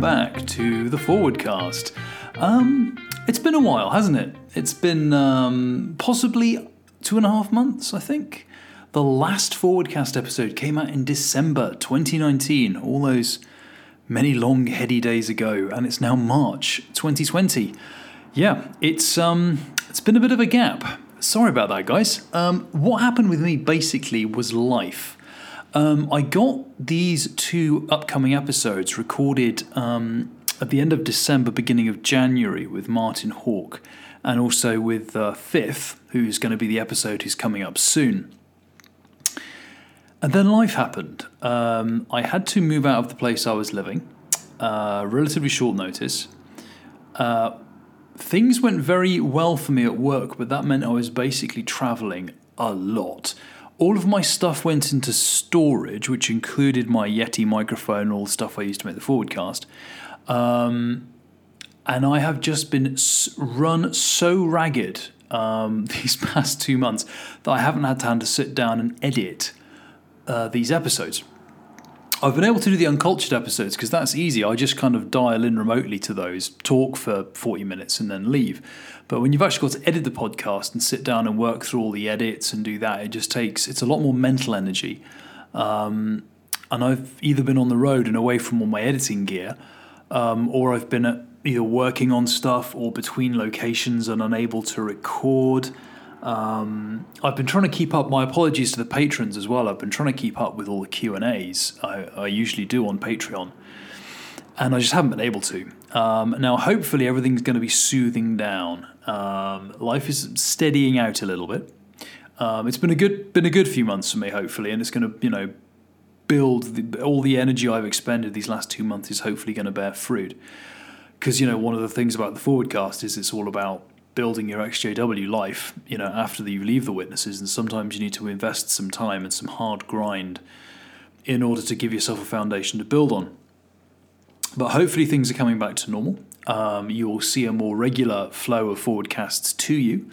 welcome back to the Forwardcast. Um, it's been a while, hasn't it? It's been um, possibly two and a half months, I think. The last Forwardcast episode came out in December 2019, all those many long, heady days ago, and it's now March 2020. Yeah, it's um, it's been a bit of a gap. Sorry about that, guys. Um, what happened with me basically was life. Um, I got these two upcoming episodes recorded um, at the end of December, beginning of January, with Martin Hawk, and also with uh, Fifth, who's going to be the episode who's coming up soon. And then life happened. Um, I had to move out of the place I was living, uh, relatively short notice. Uh, things went very well for me at work, but that meant I was basically traveling a lot all of my stuff went into storage, which included my Yeti microphone, and all the stuff I used to make the Forwardcast. Um, and I have just been run so ragged um, these past two months that I haven't had time to sit down and edit uh, these episodes. I've been able to do the uncultured episodes because that's easy. I just kind of dial in remotely to those, talk for 40 minutes, and then leave. But when you've actually got to edit the podcast and sit down and work through all the edits and do that, it just takes, it's a lot more mental energy. Um, and I've either been on the road and away from all my editing gear, um, or I've been either working on stuff or between locations and unable to record. Um, I've been trying to keep up. My apologies to the patrons as well. I've been trying to keep up with all the Q and A's I, I, usually do on Patreon, and I just haven't been able to. Um, now, hopefully, everything's going to be soothing down. Um, life is steadying out a little bit. Um, it's been a good been a good few months for me, hopefully, and it's going to you know build the, all the energy I've expended these last two months is hopefully going to bear fruit. Because you know one of the things about the Forwardcast is it's all about building your XJW life, you know, after you leave the witnesses, and sometimes you need to invest some time and some hard grind in order to give yourself a foundation to build on. But hopefully things are coming back to normal. Um, you will see a more regular flow of Forwardcasts to you.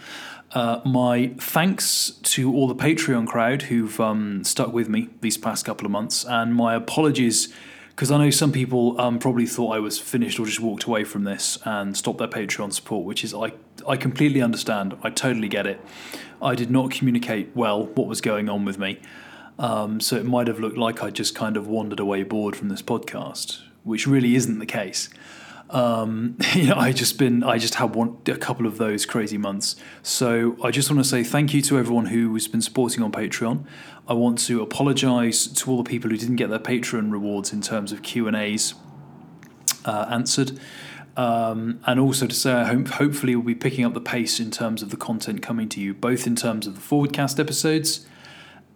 Uh, my thanks to all the Patreon crowd who've um, stuck with me these past couple of months, and my apologies because I know some people um, probably thought I was finished or just walked away from this and stopped their Patreon support, which is I I completely understand. I totally get it. I did not communicate well what was going on with me, um, so it might have looked like I just kind of wandered away bored from this podcast, which really isn't the case. Um, you know, I just been, I just had one, a couple of those crazy months. So I just want to say thank you to everyone who has been supporting on Patreon. I want to apologise to all the people who didn't get their Patreon rewards in terms of Q and A's uh, answered. Um, and also to say, I hope, hopefully, we'll be picking up the pace in terms of the content coming to you, both in terms of the Forwardcast episodes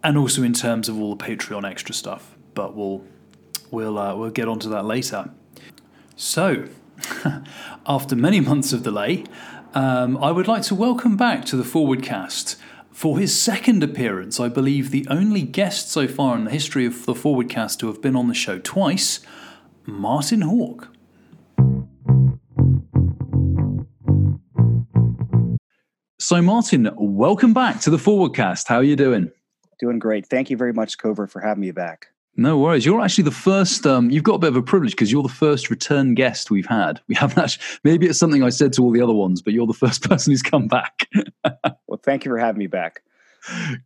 and also in terms of all the Patreon extra stuff. But we'll we'll uh, we'll get onto that later. So, after many months of delay, um, I would like to welcome back to the Forwardcast for his second appearance. I believe the only guest so far in the history of the Forwardcast to have been on the show twice, Martin Hawk. So, Martin, welcome back to the Forwardcast. How are you doing? Doing great. Thank you very much, Covert, for having me back. No worries. You're actually the first. Um, you've got a bit of a privilege because you're the first return guest we've had. We haven't actually. Maybe it's something I said to all the other ones, but you're the first person who's come back. well, thank you for having me back.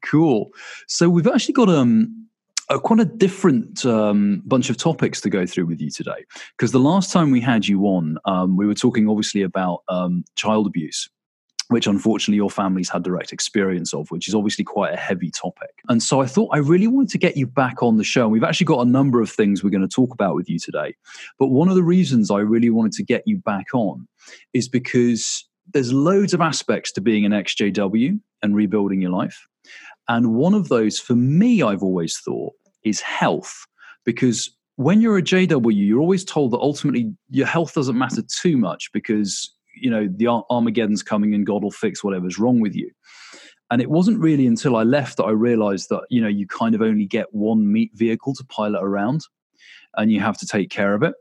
Cool. So we've actually got um, a quite a different um, bunch of topics to go through with you today. Because the last time we had you on, um, we were talking obviously about um, child abuse which unfortunately your family's had direct experience of, which is obviously quite a heavy topic. And so I thought I really wanted to get you back on the show. And we've actually got a number of things we're going to talk about with you today. But one of the reasons I really wanted to get you back on is because there's loads of aspects to being an XJW and rebuilding your life. And one of those, for me, I've always thought, is health. Because when you're a JW, you're always told that ultimately your health doesn't matter too much because you know the Armageddon's coming and God will fix whatever's wrong with you. And it wasn't really until I left that I realized that you know you kind of only get one meat vehicle to pilot around, and you have to take care of it.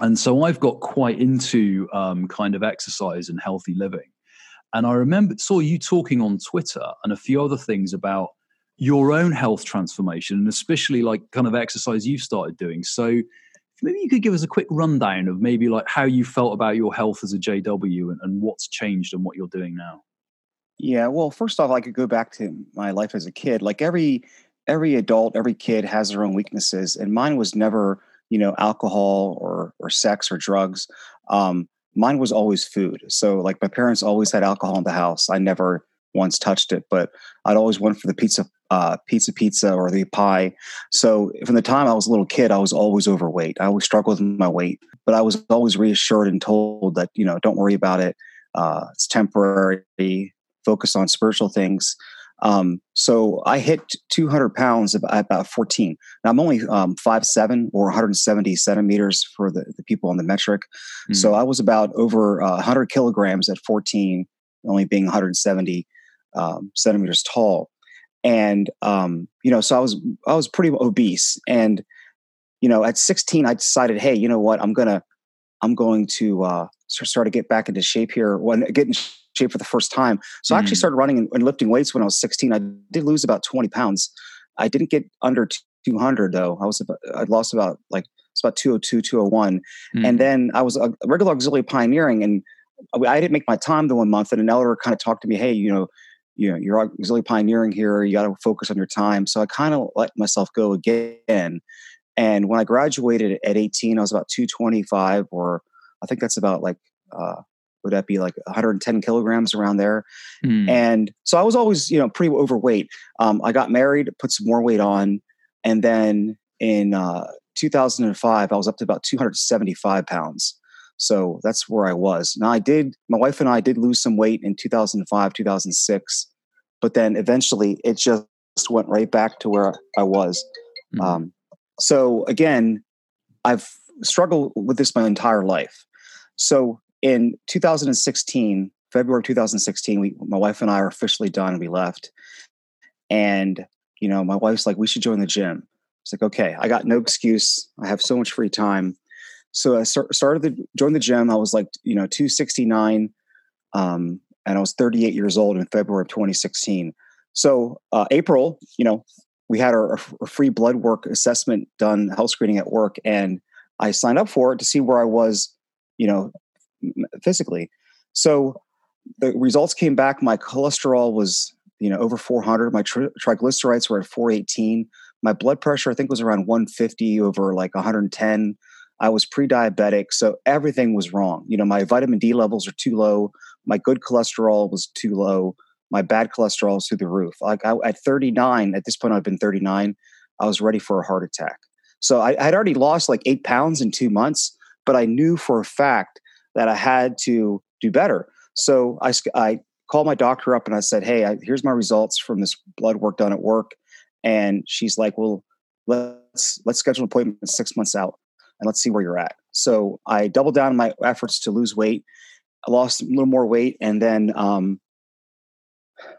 And so I've got quite into um, kind of exercise and healthy living. And I remember saw you talking on Twitter and a few other things about your own health transformation and especially like kind of exercise you've started doing. So maybe you could give us a quick rundown of maybe like how you felt about your health as a JW and, and what's changed and what you're doing now. Yeah, well, first off, I could go back to my life as a kid. Like every every adult, every kid has their own weaknesses, and mine was never, you know, alcohol or or sex or drugs. Um, mine was always food. So like my parents always had alcohol in the house. I never once touched it, but I'd always went for the pizza, uh, pizza, pizza, or the pie. So from the time I was a little kid, I was always overweight. I always struggled with my weight, but I was always reassured and told that you know don't worry about it. Uh, it's temporary. Focus on spiritual things. Um, so I hit 200 pounds at about 14. Now I'm only um, 5'7 or 170 centimeters for the, the people on the metric. Mm. So I was about over uh, 100 kilograms at 14, only being 170 um, centimeters tall. And, um, you know, so I was, I was pretty obese. And, you know, at 16, I decided, hey, you know what, I'm going to, I'm going to uh, start to get back into shape here. When get in shape for the first time. So mm. I actually mm. started running and, and, lifting weights when I was 16. I did lose about 20 pounds. I didn't get under 200 though. I was about, I lost about like it's about 202, 201. Mm. And then I was a regular auxiliary pioneering and I didn't make my time the one month. And an elder kind of talked to me, hey, you know, you know, you're auxiliary pioneering here. You got to focus on your time. So I kind of let myself go again. And when I graduated at 18, I was about 225, or I think that's about like uh, would that be like 110 kilograms around there mm. and so i was always you know pretty overweight um, i got married put some more weight on and then in uh, 2005 i was up to about 275 pounds so that's where i was now i did my wife and i did lose some weight in 2005 2006 but then eventually it just went right back to where i was mm. um, so again i've struggled with this my entire life so in 2016, February 2016, we, my wife and I are officially done. And we left, and you know, my wife's like, "We should join the gym." It's like, okay, I got no excuse. I have so much free time, so I started to join the gym. I was like, you know, 269, um, and I was 38 years old in February of 2016. So uh, April, you know, we had our, our free blood work assessment done, health screening at work, and I signed up for it to see where I was, you know, physically. So the results came back. My cholesterol was, you know, over 400. My tri- triglycerides were at 418. My blood pressure, I think, was around 150 over like 110. I was pre-diabetic, so everything was wrong. You know, my vitamin D levels are too low. My good cholesterol was too low. My bad cholesterol is through the roof. Like I, at 39, at this point, I've been 39. I was ready for a heart attack. So I, I had already lost like eight pounds in two months, but I knew for a fact that I had to do better. So I, I called my doctor up and I said, Hey, I, here's my results from this blood work done at work. And she's like, Well, let's let's schedule an appointment six months out and let's see where you're at. So I doubled down my efforts to lose weight. I lost a little more weight, and then um,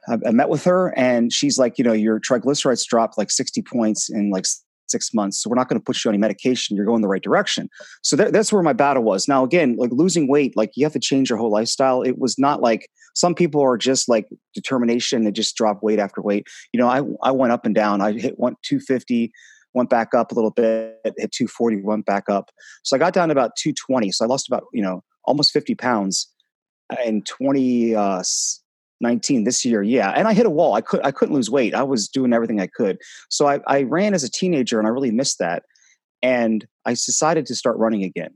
I, I met with her, and she's like, you know, your triglycerides dropped like 60 points in like six months. So we're not going to put you on any medication. You're going the right direction. So that, that's where my battle was. Now, again, like losing weight, like you have to change your whole lifestyle. It was not like some people are just like determination. They just drop weight after weight. You know, I, I went up and down. I hit one, 250, went back up a little bit, hit 240, went back up. So I got down to about 220. So I lost about, you know, almost 50 pounds in 20, uh, 19 this year yeah and i hit a wall i could i couldn't lose weight i was doing everything i could so i, I ran as a teenager and i really missed that and i decided to start running again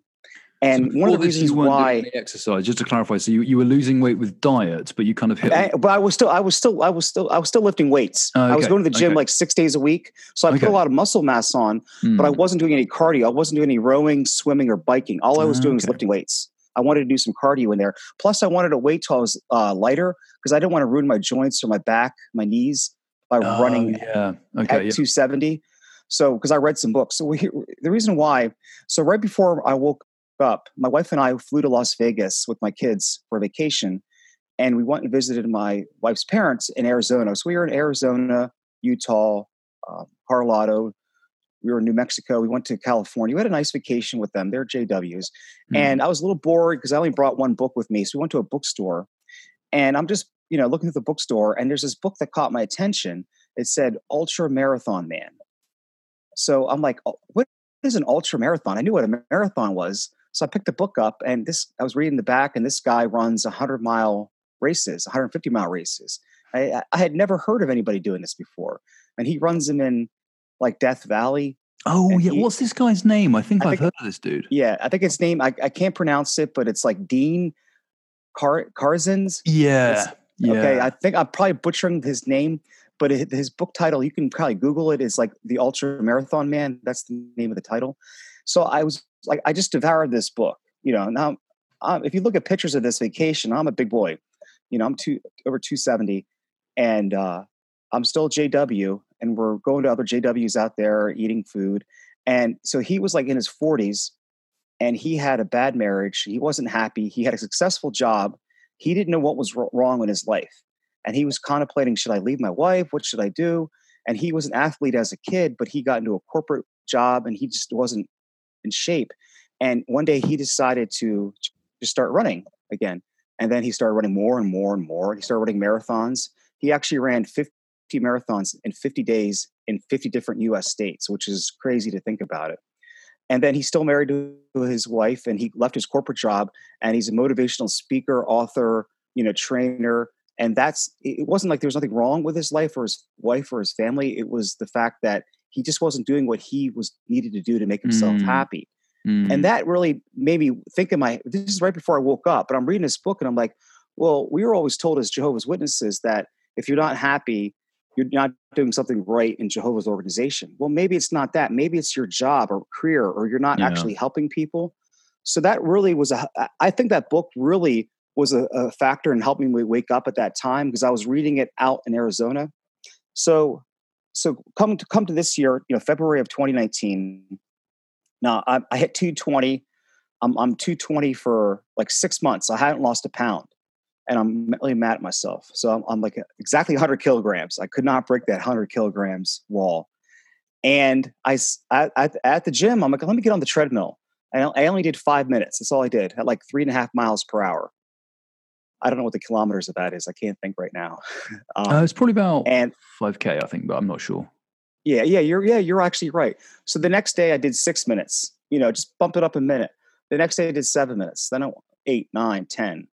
and so one of the reasons why exercise just to clarify so you, you were losing weight with diet but you kind of hit I, but i was still i was still i was still i was still lifting weights okay. i was going to the gym okay. like six days a week so i okay. put a lot of muscle mass on mm. but i hmm. wasn't doing any cardio i wasn't doing any rowing swimming or biking all i was doing was lifting weights I wanted to do some cardio in there. Plus, I wanted to wait till I was uh, lighter because I didn't want to ruin my joints or my back, my knees by oh, running yeah. at yeah. 270. So, because I read some books. So, we, the reason why, so right before I woke up, my wife and I flew to Las Vegas with my kids for vacation. And we went and visited my wife's parents in Arizona. So, we were in Arizona, Utah, uh, Colorado, we were in New Mexico. We went to California. We had a nice vacation with them. They're JWs. Mm-hmm. And I was a little bored because I only brought one book with me. So we went to a bookstore and I'm just, you know, looking at the bookstore and there's this book that caught my attention. It said Ultra Marathon Man. So I'm like, oh, what is an ultra marathon? I knew what a marathon was. So I picked the book up and this, I was reading the back and this guy runs 100 mile races, 150 mile races. I, I had never heard of anybody doing this before. And he runs them in like Death Valley. Oh, yeah. He, What's this guy's name? I think I have heard of this dude. Yeah. I think his name, I, I can't pronounce it, but it's like Dean Car- Karzens. Yeah. yeah. Okay. I think I'm probably butchering his name, but his book title, you can probably Google it, is like The Ultra Marathon Man. That's the name of the title. So I was like, I just devoured this book. You know, now um, if you look at pictures of this vacation, I'm a big boy. You know, I'm two over 270, and uh, I'm still JW, and we're going to other JWs out there eating food. And so he was like in his 40s, and he had a bad marriage. He wasn't happy. He had a successful job. He didn't know what was wrong in his life, and he was contemplating: should I leave my wife? What should I do? And he was an athlete as a kid, but he got into a corporate job, and he just wasn't in shape. And one day he decided to just start running again. And then he started running more and more and more. He started running marathons. He actually ran 50 marathons in 50 days in 50 different US states, which is crazy to think about it. And then he's still married to his wife and he left his corporate job and he's a motivational speaker, author, you know, trainer. And that's it wasn't like there was nothing wrong with his life or his wife or his family. It was the fact that he just wasn't doing what he was needed to do to make himself mm. happy. Mm. And that really made me think of my, this is right before I woke up, but I'm reading this book and I'm like, well, we were always told as Jehovah's Witnesses that if you're not happy, you're not doing something right in Jehovah's organization. Well, maybe it's not that. Maybe it's your job or career, or you're not yeah. actually helping people. So that really was a, I think that book really was a, a factor in helping me wake up at that time because I was reading it out in Arizona. So, so come to come to this year, you know, February of 2019, now I, I hit 220. I'm, I'm 220 for like six months. I hadn't lost a pound and I'm really mad at myself. So I'm, I'm, like exactly 100 kilograms. I could not break that 100 kilograms wall. And I, I, at the gym, I'm like, let me get on the treadmill. And I only did five minutes. That's all I did at like three and a half miles per hour. I don't know what the kilometers of that is. I can't think right now. Um, uh, it's probably about and 5k, I think, but I'm not sure. Yeah, yeah, you're yeah, you're actually right. So the next day I did six minutes. You know, just bump it up a minute. The next day I did seven minutes. Then I, eight, nine, ten,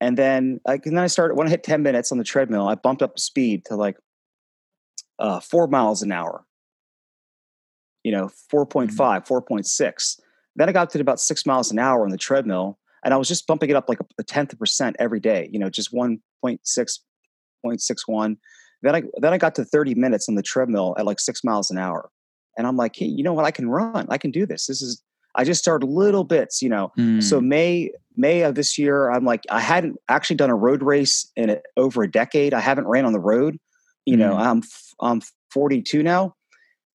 and then I and then I started when I hit ten minutes on the treadmill. I bumped up the speed to like uh, four miles an hour. You know, 4.5, mm-hmm. 4.6. Then I got to about six miles an hour on the treadmill, and I was just bumping it up like a, a tenth of percent every day. You know, just 1.6, 0.61 then I then I got to 30 minutes on the treadmill at like six miles an hour. And I'm like, hey, you know what? I can run. I can do this. This is I just started little bits, you know. Mm. So May May of this year, I'm like, I hadn't actually done a road race in a, over a decade. I haven't ran on the road. You mm. know, I'm I'm 42 now.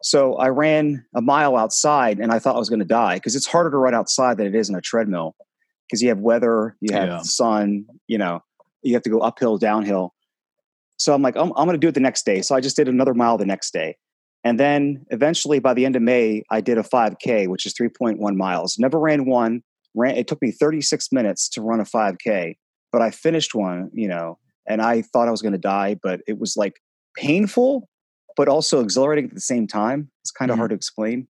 So I ran a mile outside and I thought I was going to die because it's harder to run outside than it is in a treadmill because you have weather, you have yeah. sun, you know, you have to go uphill, downhill. So I'm like, I'm, I'm going to do it the next day. So I just did another mile the next day. And then eventually by the end of May, I did a 5K, which is 3.1 miles. Never ran one. Ran, it took me 36 minutes to run a 5K, but I finished one, you know, and I thought I was going to die, but it was like painful, but also exhilarating at the same time. It's kind of mm-hmm. hard to explain.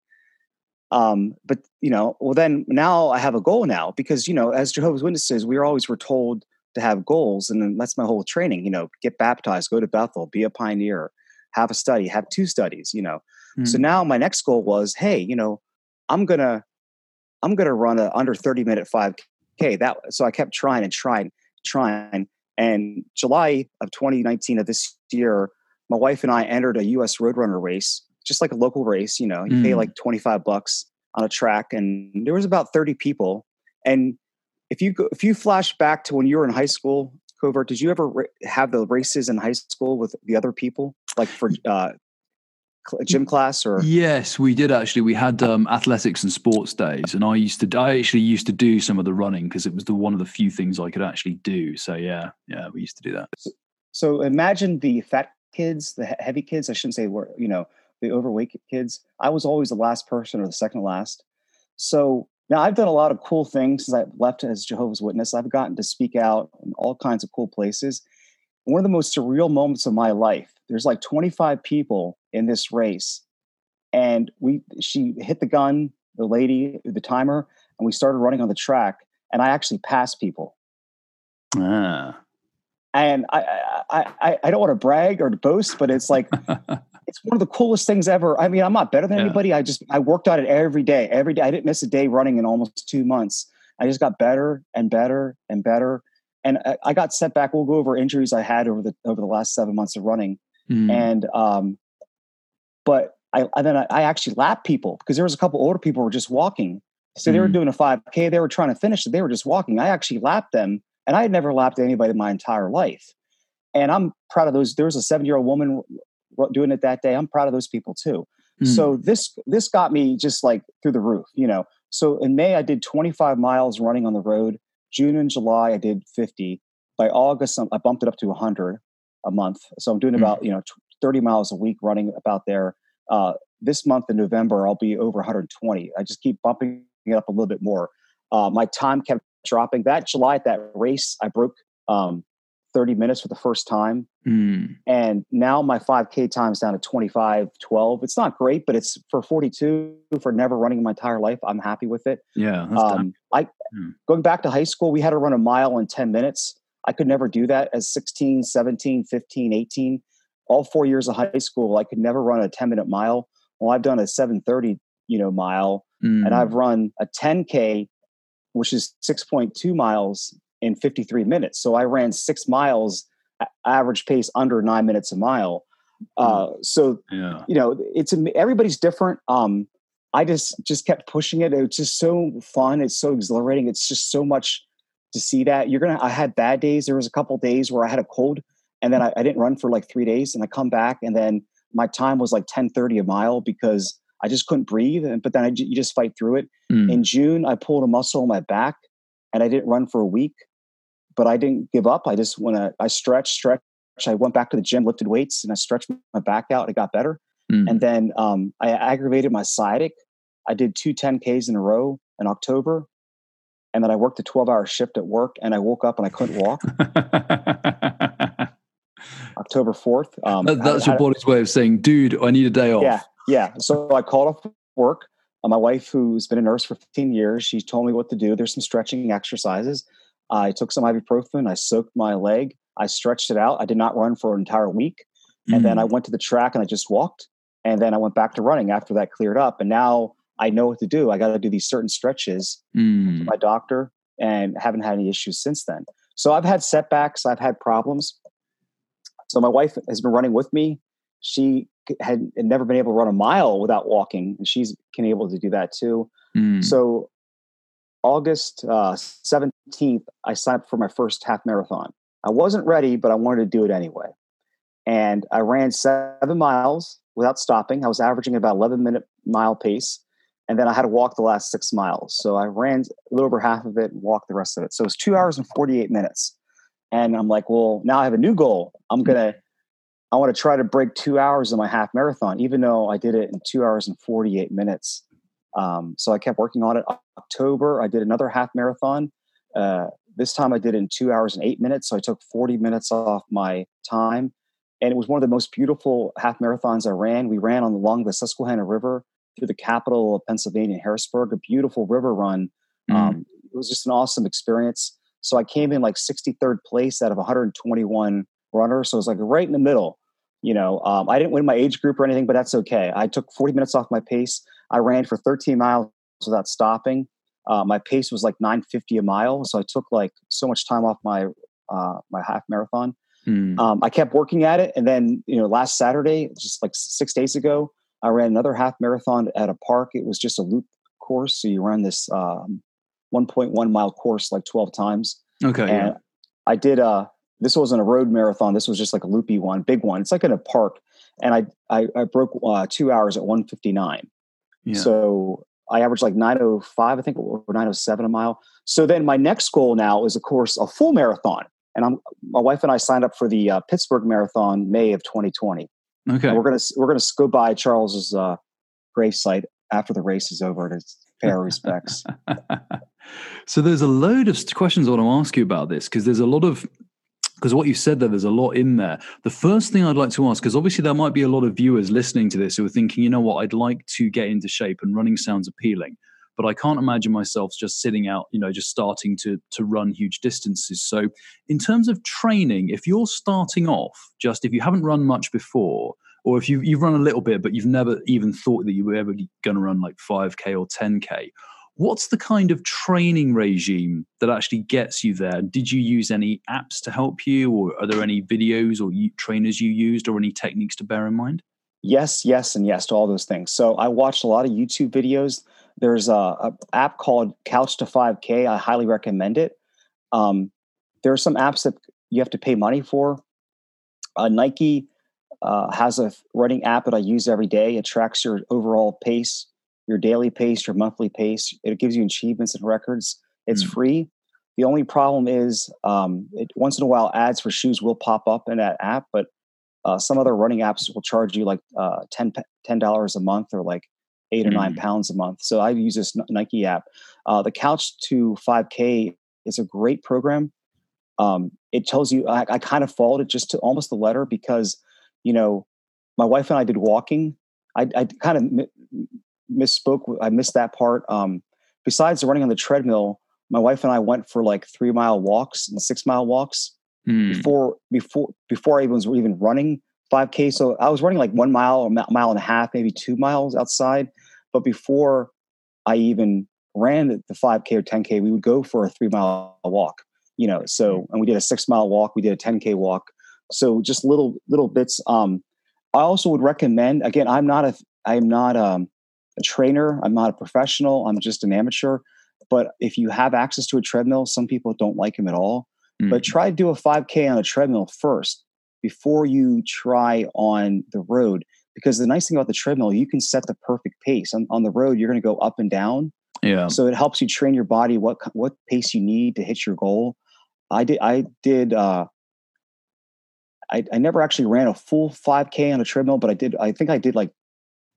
Um, but you know, well, then now I have a goal now because you know, as Jehovah's Witnesses, we are always were told to have goals. And then that's my whole training, you know, get baptized, go to Bethel, be a pioneer, have a study, have two studies, you know. Mm-hmm. So now my next goal was, hey, you know, I'm gonna I'm gonna run a under 30 minute 5K. That so I kept trying and trying, trying. And July of 2019 of this year, my wife and I entered a US Roadrunner race, just like a local race, you know, you mm-hmm. pay like 25 bucks on a track and there was about 30 people and if you go, if you flash back to when you were in high school, Covert, did you ever ra- have the races in high school with the other people, like for uh, gym class or? Yes, we did actually. We had um, athletics and sports days, and I used to. I actually used to do some of the running because it was the one of the few things I could actually do. So yeah, yeah, we used to do that. So, so imagine the fat kids, the heavy kids. I shouldn't say were you know the overweight kids. I was always the last person or the second last. So now, I've done a lot of cool things since I've left as Jehovah's Witness. I've gotten to speak out in all kinds of cool places. One of the most surreal moments of my life, there's like 25 people in this race. And we she hit the gun the lady, the timer, and we started running on the track. And I actually passed people. Ah. And I, I, I, I don't want to brag or boast, but it's like it's one of the coolest things ever. I mean, I'm not better than Yeah. anybody. I just I worked on it every day. Every day, I didn't miss a day running in almost two months. I just got better and better and better. And I, I got set back. We'll go over injuries I had over the over the last seven months of running. Mm. And um, but I and then I, I actually lapped people because there was a couple older people who were just walking. So they were Mm. doing a 5K. They were trying to finish it. They were just walking. I actually lapped them, and I had never lapped anybody in my entire life. And I'm proud of those. There was a seven year old woman doing it that day. I'm proud of those people too. Mm. So this this got me just like through the roof, you know. So in May I did 25 miles running on the road. June and July I did 50. By August I'm- bumped it up to 100 a month. So I'm doing Mm. about you know 30 miles a week running about there. Uh, this month in November I'll be over 120. I just keep bumping it up a little bit more. Uh, my time kept dropping. That July at that race I broke um, 30 minutes for the first time Mm. and now my 5k time's down to 25 12 it's not great but it's for 42 for never running in my entire life i'm happy with it Yeah. Um, i Hmm. going back to high school we had to run a mile in 10 minutes i could never do that as 16 17 15 18 all four years of high school i could never run a 10 minute mile well i've done a 730 you know mile Mm. and I've run a 10K, which is 6.2 miles in 53 minutes. So I ran six miles, average pace under nine minutes a mile. Uh, so yeah. you know, it's everybody's different. Um, I just just kept pushing it. It's just so fun. It's so exhilarating. It's just so much to see that. You're gonna. I had bad days. There was a couple days where I had a cold, and then I, I didn't run for like three days, and I come back, and then my time was like 10:30 a mile because I just couldn't breathe. And but then I, you just fight through it. Mm. In June, I pulled a muscle in my back, and I didn't run for a week, but I didn't give up. I just want to, I stretched, stretched. I went back to the gym, lifted weights, and I stretched my back out. It got better. Mm. And then um, I aggravated my sciatic. I did two 10Ks in a row in October. And then I worked a 12 hour shift at work and I woke up and I couldn't walk October 4th. Um, That- that's had- your body's way of saying, dude, I need a day off. yeah, yeah. So I called off work. Uh, my wife, who's been a nurse for 15 years, she told me what to do. There's some stretching exercises. I took some ibuprofen. I soaked my leg. I stretched it out. I did not run for an entire week. And then I Mm. went to the track and I just walked. And then I went back to running after that cleared up. And now I know what to do. I got to do these certain stretches Mm. my doctor and haven't had any issues since then. So I've had setbacks, I've had problems. So my wife has been running with me. She had had never been able to run a mile without walking, and she's been able to do that too. Mm. So August uh, 17th, I signed up for my first half marathon. I wasn't ready, but I wanted to do it anyway. And I ran seven miles without stopping. I was averaging about 11 minute mile pace. And then I had to walk the last six miles. So I ran a little over half of it and walked the rest of it. So it was two hours and 48 minutes. And I'm like, well, now I have a new goal. I'm going to, I want to try to break two hours in my half marathon, even though I did it in two hours and 48 minutes. Um, so I kept working on it. October, I did another half marathon. Uh, this time I did it in two hours and eight minutes. So I took 40 minutes off my time. And it was one of the most beautiful half marathons I ran. We ran on along the Susquehanna River through the capital of Pennsylvania, Harrisburg, a beautiful river run. Mm. Um, it was just an awesome experience. So I came in like 63rd place out of 121 runners. So it was like right in the middle. You know, um, I didn't win my age group or anything, but that's okay. I took 40 minutes off my pace. I ran for 13 miles without stopping. Uh, my pace was like 950 a mile, so I took like so much time off my uh, my half marathon. Mm. Um, I kept working at it, and then you know, last Saturday, just like six days ago, I ran another half marathon at a park. It was just a loop course, so you run this um, 1.1 mile course like 12 times. okay. And Yeah. I did uh this wasn't a road marathon. This was just like a loopy one, big one. It's like in a park, and I I, I broke uh, two hours at 159. Yeah. So I averaged like 905, I think, or 907 a mile. So then my next goal now is, of course, a full marathon. And I'm my wife and I signed up for the uh, Pittsburgh Marathon May of 2020. okay. And we're gonna we're gonna go by Charles's uh, grave site after the race is over to pay our respects. so there's a load of questions I want to ask you about this because there's a lot of because what you said there, there's a lot in there. The first thing I'd like to ask, because obviously there might be a lot of viewers listening to this who are thinking, you know what, I'd like to get into shape and running sounds appealing. but I can't imagine myself just sitting out, you know, just starting to to run huge distances. So, in terms of training, if you're starting off, just if you haven't run much before, or if you you've run a little bit, but you've never even thought that you were ever going to run like 5k or 10k, what's the kind of training regime that actually gets you there? Did you use any apps to help you, or are there any videos or trainers you used, or any techniques to bear in mind? Yes, yes, and yes to all those things. So I watched a lot of YouTube videos. There's a, a app called Couch to 5K. I highly recommend it. Um, there are some apps that you have to pay money for. Uh, Nike uh, has a running app that I use every day. It tracks your overall pace, your daily pace, your monthly pace. It gives you achievements and records. It's mm. free. The only problem is, um, it, once in a while, ads for shoes will pop up in that app, but uh, some other running apps will charge you like uh, 10 dollars a month or like eight or nine mm. pounds a month. So I use this Nike app. Uh, the Couch to 5K is a great program. Um, it tells you I, I, kind of followed it just to almost the letter because you know my wife and I did walking. I, I kind of misspoke. I missed that part. Um, besides running on the treadmill, my wife and I went for like three mile walks and six mile walks mm. before before before I was even running 5K. So I was running like one mile or mile and a half, maybe two miles outside. But before I even ran the 5K or 10K, we would go for a three mile walk. You know, so and we did a six mile walk, we did a 10K walk. So just little little bits. Um, I also would recommend. Again, I'm not a I'm not um, a trainer. I'm not a professional. I'm just an amateur. But if you have access to a treadmill, some people don't like them at all. Mm. But try to do a 5K on a treadmill first before you try on the road. Because the nice thing about the treadmill, you can set the perfect pace. On, on the road, you're going to go up and down. Yeah. So it helps you train your body what what pace you need to hit your goal. I did. I did. Uh, I, I never actually ran a full 5K on a treadmill, but I did. I think I did like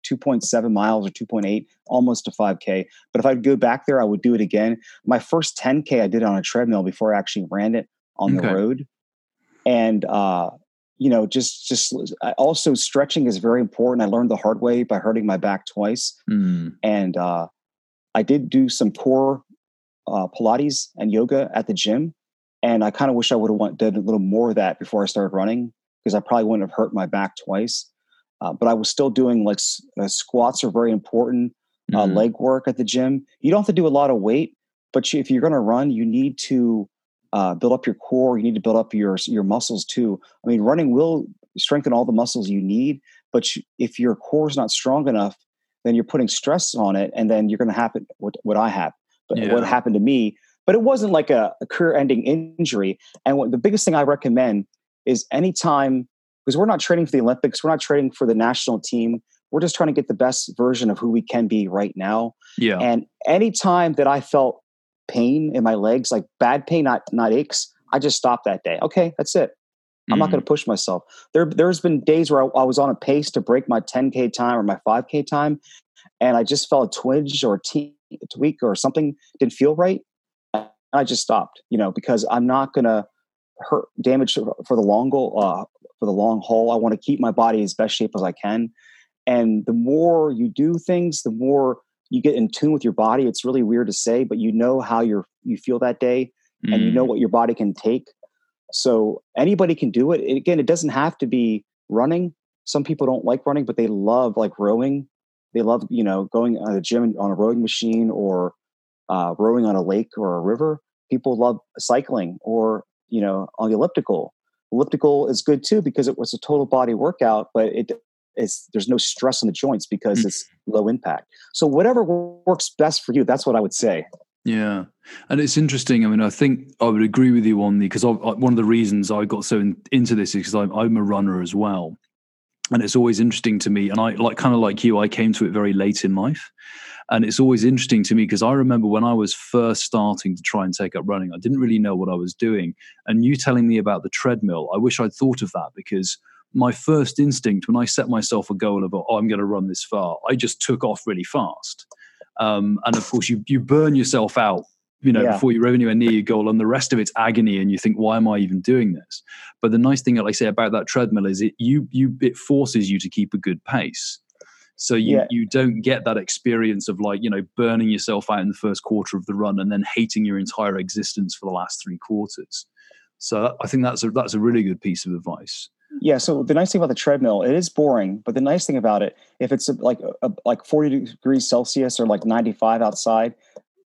2.7 miles or 2.8, almost to 5K. But if I'd go back there, I would do it again. My first 10K I did on a treadmill before I actually ran it on okay. the road. And, uh, you know, just, just also stretching is very important. I learned the hard way by hurting my back twice. Mm. And uh, I did do some core uh, Pilates and yoga at the gym. And I kind of wish I would have done a little more of that before I started running because I probably wouldn't have hurt my back twice. Uh, but I was still doing like uh, squats are very important, uh, mm-hmm. leg work at the gym. You don't have to do a lot of weight, but you, if you're going to run, you need to uh, build up your core. You need to build up your your muscles too. I mean, running will strengthen all the muscles you need, but you, if your core is not strong enough, then you're putting stress on it, and then you're going to happen what what I have, but yeah. what happened to me. But it wasn't like a, a career-ending injury. And what, the biggest thing I recommend is anytime because we're not training for the Olympics, we're not training for the national team. We're just trying to get the best version of who we can be right now. Yeah. And anytime that I felt pain in my legs, like bad pain, not not aches, I just stopped that day. Okay, that's it. I'm mm-hmm. not going to push myself. There, there's been days where I, I, was on a pace to break my 10k time or my 5k time, and I just felt a twinge or a, t- a tweak or something didn't feel right. And I just stopped, you know, because I'm not going to hurt damage for the long goal, uh, for the long haul. I want to keep my body as best shape as I can. And the more you do things, the more you get in tune with your body. It's really weird to say, but you know how you're you feel that day mm. and you know mm. what your body can take. So anybody can do it. Again, it doesn't have to be running. Some people don't like running, but they love like rowing. They love, you know, going on a gym on a rowing machine or uh, rowing on a lake or a river. People love cycling or, you know, on the elliptical elliptical is good too because it was a total body workout, but it is there's no stress on the joints because mm-hmm. it's low impact. So whatever works best for you, that's what I would say. Yeah, and it's interesting. I mean, I think I would agree with you on the because one of the reasons I got so in, into this is because I'm, I'm a runner as well, and it's always interesting to me. And I like kind of like you, I came to it very late in life, and it's always interesting to me because I remember when I was first starting to try and take up running, I didn't really know what I was doing. And you telling me about the treadmill, I wish I'd thought of that because my first instinct when I set myself a goal of, oh, I'm going to run this far, I just took off really fast. Um, and of course, you, you burn yourself out you know, yeah. before you're anywhere near your goal, and the rest of it's agony, and you think, why am I even doing this? But the nice thing that I say about that treadmill is it you you it forces you to keep a good pace. So you, Yeah. you don't get that experience of like, you know, burning yourself out in the first quarter of the run and then hating your entire existence for the last three quarters. So I think that's a that's a really good piece of advice. Yeah. So the nice thing about the treadmill, it is boring, but the nice thing about it, if it's like a, like 40 degrees Celsius or like 95 outside,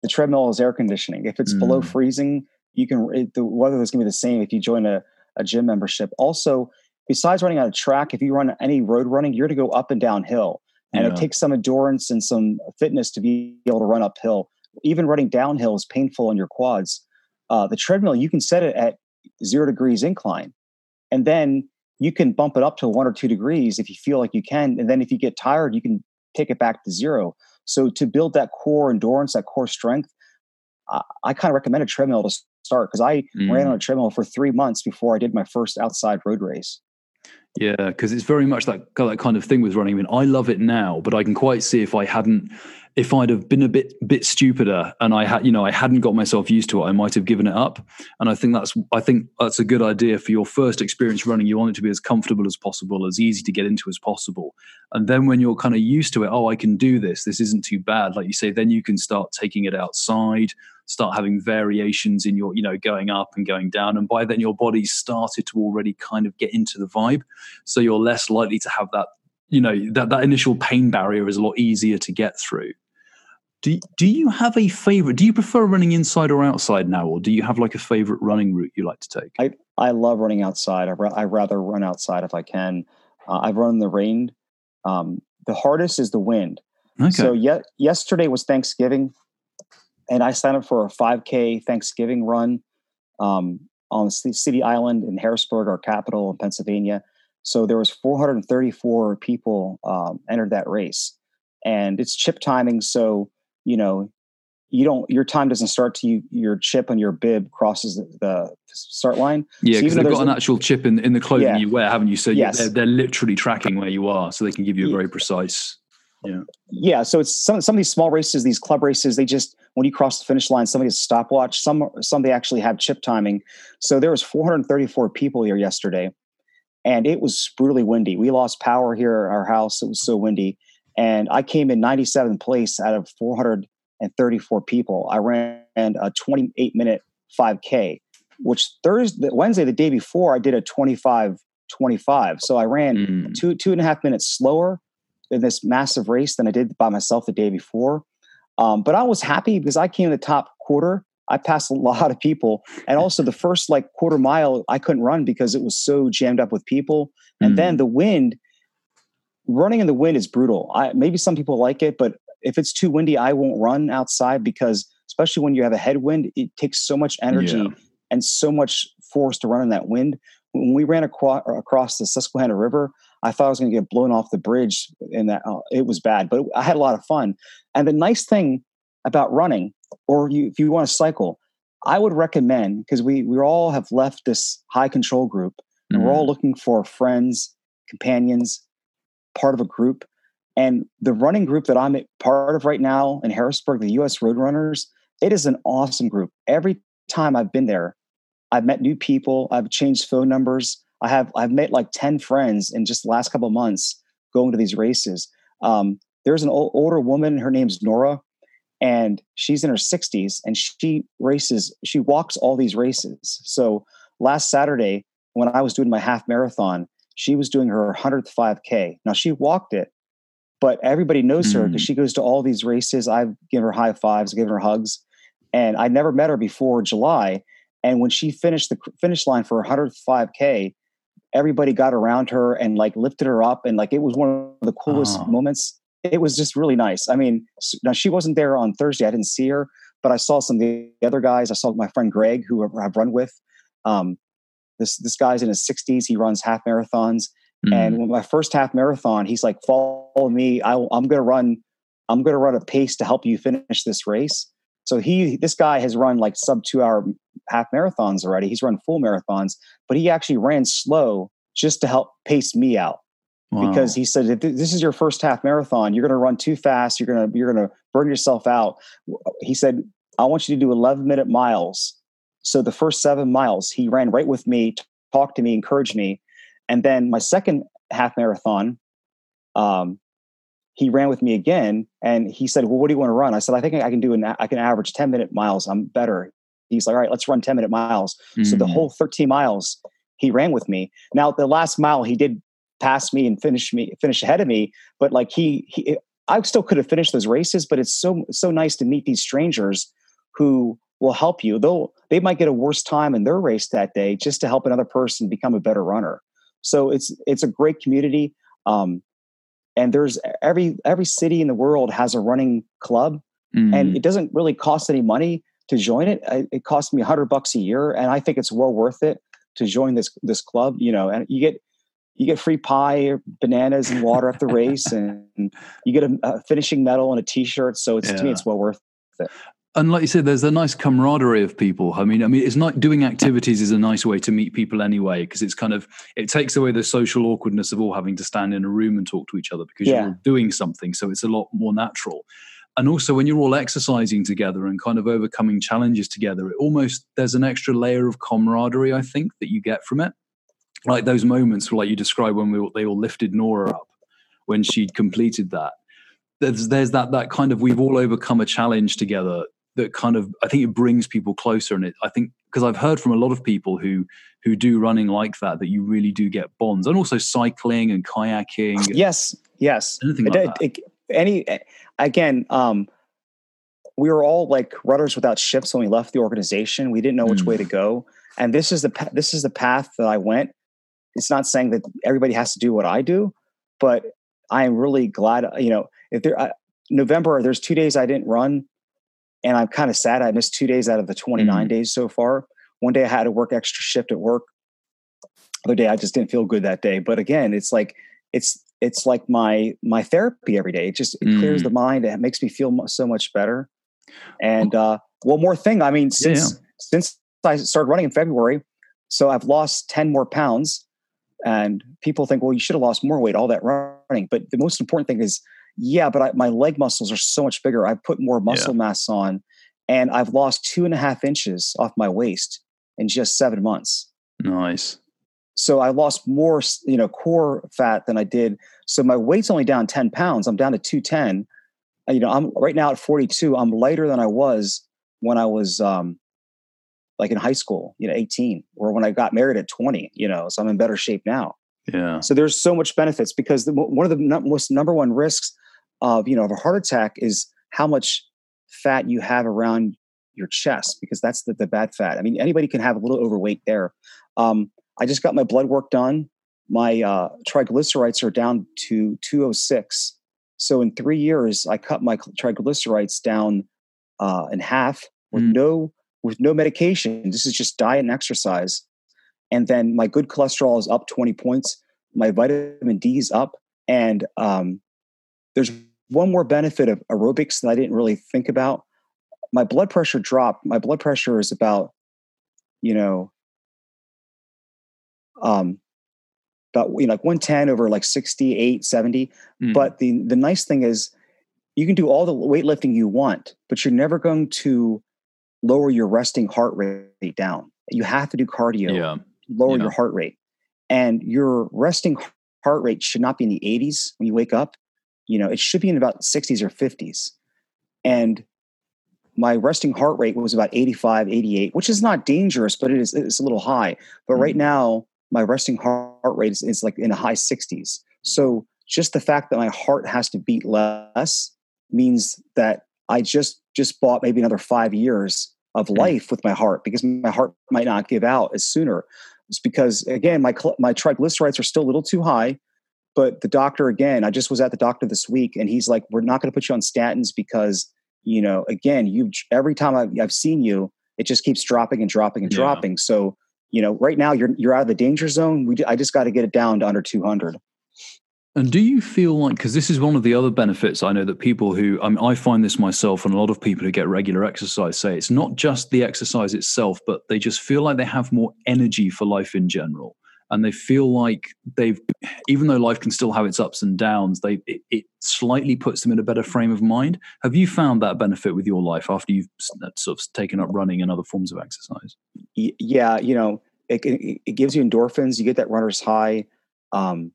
the treadmill is air conditioning. If it's below Mm. freezing, you can it, the weather is going to be the same if you join a, a gym membership. Also, besides running on a track, if you run any road running, you're going to go up and downhill, and Yeah. it takes some endurance and some fitness to be able to run uphill. Even running downhill is painful on your quads. Uh, the treadmill, you can set it at zero degrees incline, and then you can bump it up to one or two degrees if you feel like you can. And then if you get tired, you can take it back to zero. So to build that core endurance, that core strength, I, I kind of recommend a treadmill to start because I ran Mm. on a treadmill for three months before I did my first outside road race. Yeah, because it's very much that that kind of thing with running. I mean, I love it now, but I can quite see if I hadn't, if I'd have been a bit bit stupider and I had, you know, I hadn't got myself used to it, I might have given it up. And I think that's, I think that's a good idea for your first experience running. You want it to be as comfortable as possible, as easy to get into as possible. And then when you're kind of used to it, oh, I can do this. This isn't too bad. Like you say, then you can start taking it outside, start having variations in your, you know, going up and going down. And by then your body's started to already kind of get into the vibe. So you're less likely to have that, you know, that, that initial pain barrier is a lot easier to get through. Do, do you have a favorite? Do you prefer running inside or outside now, or do you have like a favorite running route you like to take? I I love running outside. I ra- I rather run outside if I can. Uh, I've run in the rain. Um, the hardest is the wind. Okay. So ye- yesterday was Thanksgiving, and I signed up for a 5K Thanksgiving run um, on city island in Harrisburg, our capital in Pennsylvania. So there was 434 people um, entered that race, and it's chip timing. So you know, you don't your time doesn't start to you your chip on your bib crosses the, the start line. yeah, because even they've got an a- actual chip in, in the clothing Yeah. you wear, haven't you? So Yes. they're, they're literally tracking where you are, so they can give you a very precise. Yeah, so it's some some of these small races, these club races. They just when you cross the finish line, somebody has a stopwatch. Some some they actually have chip timing. So there was 434 people here yesterday, and it was brutally windy. We lost power here at our house. It was so windy, and I came in 97th place out of 434 people. I ran a 28 minute 5K, which Thursday, Wednesday, the day before, I did a 25 25. So I ran Mm. two two and a half minutes slower in this massive race than I did by myself the day before. Um, but I was happy because I came in the top quarter. I passed a lot of people, and also the first like quarter mile I couldn't run because it was so jammed up with people. And Mm. then the wind, running in the wind is brutal. I, maybe some people like it, but if it's too windy, I won't run outside because especially when you have a headwind, it takes so much energy Yeah. and so much force to run in that wind. When we ran aqua- across the Susquehanna River, I thought I was going to get blown off the bridge, and that uh, it was bad. But I had a lot of fun. And the nice thing about running, or you, if you want to cycle, I would recommend because we we all have left this high control group, and we're all looking for friends, companions, part of a group. And the running group that I'm part of right now in Harrisburg, the U.S. Roadrunners, it is an awesome group. Every time I've been there, I've met new people. I've changed phone numbers. I have I've met like ten friends in just the last couple months going to these races. Um, there's an old, older woman. Her name's Nora, and she's in her 60s, and she races. She walks all these races. So last Saturday, when I was doing my half marathon, she was doing her 100th 5K. Now she walked it, but everybody knows her because Mm. she goes to all these races. I've given her high fives, given her hugs, and I never met her before July. And when she finished the finish line for her 100th 5K, everybody got around her and like lifted her up, and like it was one of the coolest Oh. moments. It was just really nice. I mean, now she wasn't there on Thursday. I didn't see her, but I saw some of the other guys. I saw my friend Greg, who I've- I've run with. Um, this this guy's in his 60s. He runs half marathons. Mm. And when my first half marathon, he's like, "Follow me. I, I'm going to run. I'm going to run a pace to help you finish this race." So he, this guy has run like sub two hour half marathons already. He's run full marathons, but he actually ran slow just to help pace me out because he said, "If this is your first half marathon, you're going to run too fast. You're going to you're going to burn yourself out." He said, "I want you to do 11 minute miles." So the first seven miles, he ran right with me, talked to me, encouraged me, and then my second half marathon, um, he ran with me again and he said, well, what do you want to run? I said, I think I can do an, I can average 10 minute miles. I'm better. He's like, all right, let's run 10 minute miles. Mm-hmm. So the mm. whole 13 miles he ran with me. Now the last mile he did pass me and finish me, finish ahead of me. But like he, he, I still could have finished those races, but it's so, so nice to meet these strangers who will help you. They'll, they might get a worse time in their race that day just to help another person become a better runner. So it's, it's a great community. Um, and there's every every city in the world has a running club mm. and it doesn't really cost any money to join it it costs me 100 bucks a year and i think it's well worth it to join this this club you know and you get you get free pie or bananas and water at the race and you get a, a, finishing medal and a t-shirt so it's yeah. to me it's well worth it and like you said, there's a nice camaraderie of people. I mean, I mean, it's not doing activities is a nice way to meet people anyway, because it's kind of it takes away the social awkwardness of all having to stand in a room and talk to each other because yeah. you're doing something. So it's a lot more natural. And also, when you're all exercising together and kind of overcoming challenges together, it almost there's an extra layer of camaraderie I think that you get from it. Like those moments, like you described when we they all lifted Nora up when she'd completed that there's there's that that kind of we've all overcome a challenge together that kind of I think it brings people closer and it I think because I've heard from a lot of people who who do running like that that you really do get bonds and also cycling and kayaking yes yes. anything like it, it, any again um we were all like runners without ships when we left the organization. We didn't know which mm. way to go. And this is the this is the path that I went. It's not saying that everybody has to do what I do but I am really glad you know if there uh, November there's two days I didn't run and I'm kind of sad. I missed two days out of the 29 mm. days so far. One day I had to work extra shift at work. Other day I just didn't feel good that day. But again, it's like it's it's like my my therapy every day. It just it mm. clears the mind. It makes me feel so much better. And uh, one more thing. I mean, since yeah. since I started running in February, so I've lost 10 more pounds. And people think, well, you should have lost more weight, all that running. But the most important thing is yeah, but I, my leg muscles are so much bigger. I put more muscle yeah. mass on, and I've lost two and a half inches off my waist in just seven months. Nice. So I lost more, you know, core fat than I did. So my weight's only down ten pounds. I'm down to two ten. You know, I'm right now at 42. I'm lighter than I was when I was um, like in high school, you know, 18, or when I got married at 20. You know, so I'm in better shape now. Yeah. So there's so much benefits because the, one of the most number one risks of you know of a heart attack is how much fat you have around your chest because that's the, the bad fat. I mean, anybody can have a little overweight there. Um, I just got my blood work done. My uh, triglycerides are down to 206. So in three years, I cut my triglycerides down uh, in half with mm. no with no medication. This is just diet and exercise. And then my good cholesterol is up 20 points. My vitamin D is up. And um, there's one more benefit of aerobics that I didn't really think about. My blood pressure dropped. My blood pressure is about, you know, um, about you know, like 110 over like 68, 70. Mm. But the the nice thing is you can do all the weightlifting you want, but you're never going to lower your resting heart rate down. You have to do cardio, yeah. lower yeah. your heart rate. And your resting heart rate should not be in the 80s when you wake up you know, it should be in about 60s or 50s. And my resting heart rate was about 85, 88, which is not dangerous, but it is it's a little high. But mm-hmm. right now, my resting heart rate is, is like in the high 60s. So just the fact that my heart has to beat less means that I just just bought maybe another five years of life with my heart because my heart might not give out as sooner. It's because again, my my triglycerides are still a little too high. But the doctor, again, I just was at the doctor this week and he's like, we're not going to put you on statins because, you know, again, you every time I've, I've seen you, it just keeps dropping and dropping and yeah. dropping. So, you know, right now you're, you're out of the danger zone. We, I just got to get it down to under 200. And do you feel like, because this is one of the other benefits I know that people who, I, mean, I find this myself and a lot of people who get regular exercise say it's not just the exercise itself, but they just feel like they have more energy for life in general and they feel like they've even though life can still have its ups and downs they it, it, slightly puts them in a better frame of mind have you found that benefit with your life after you've sort of taken up running and other forms of exercise yeah you know it, it, it gives you endorphins you get that runner's high um,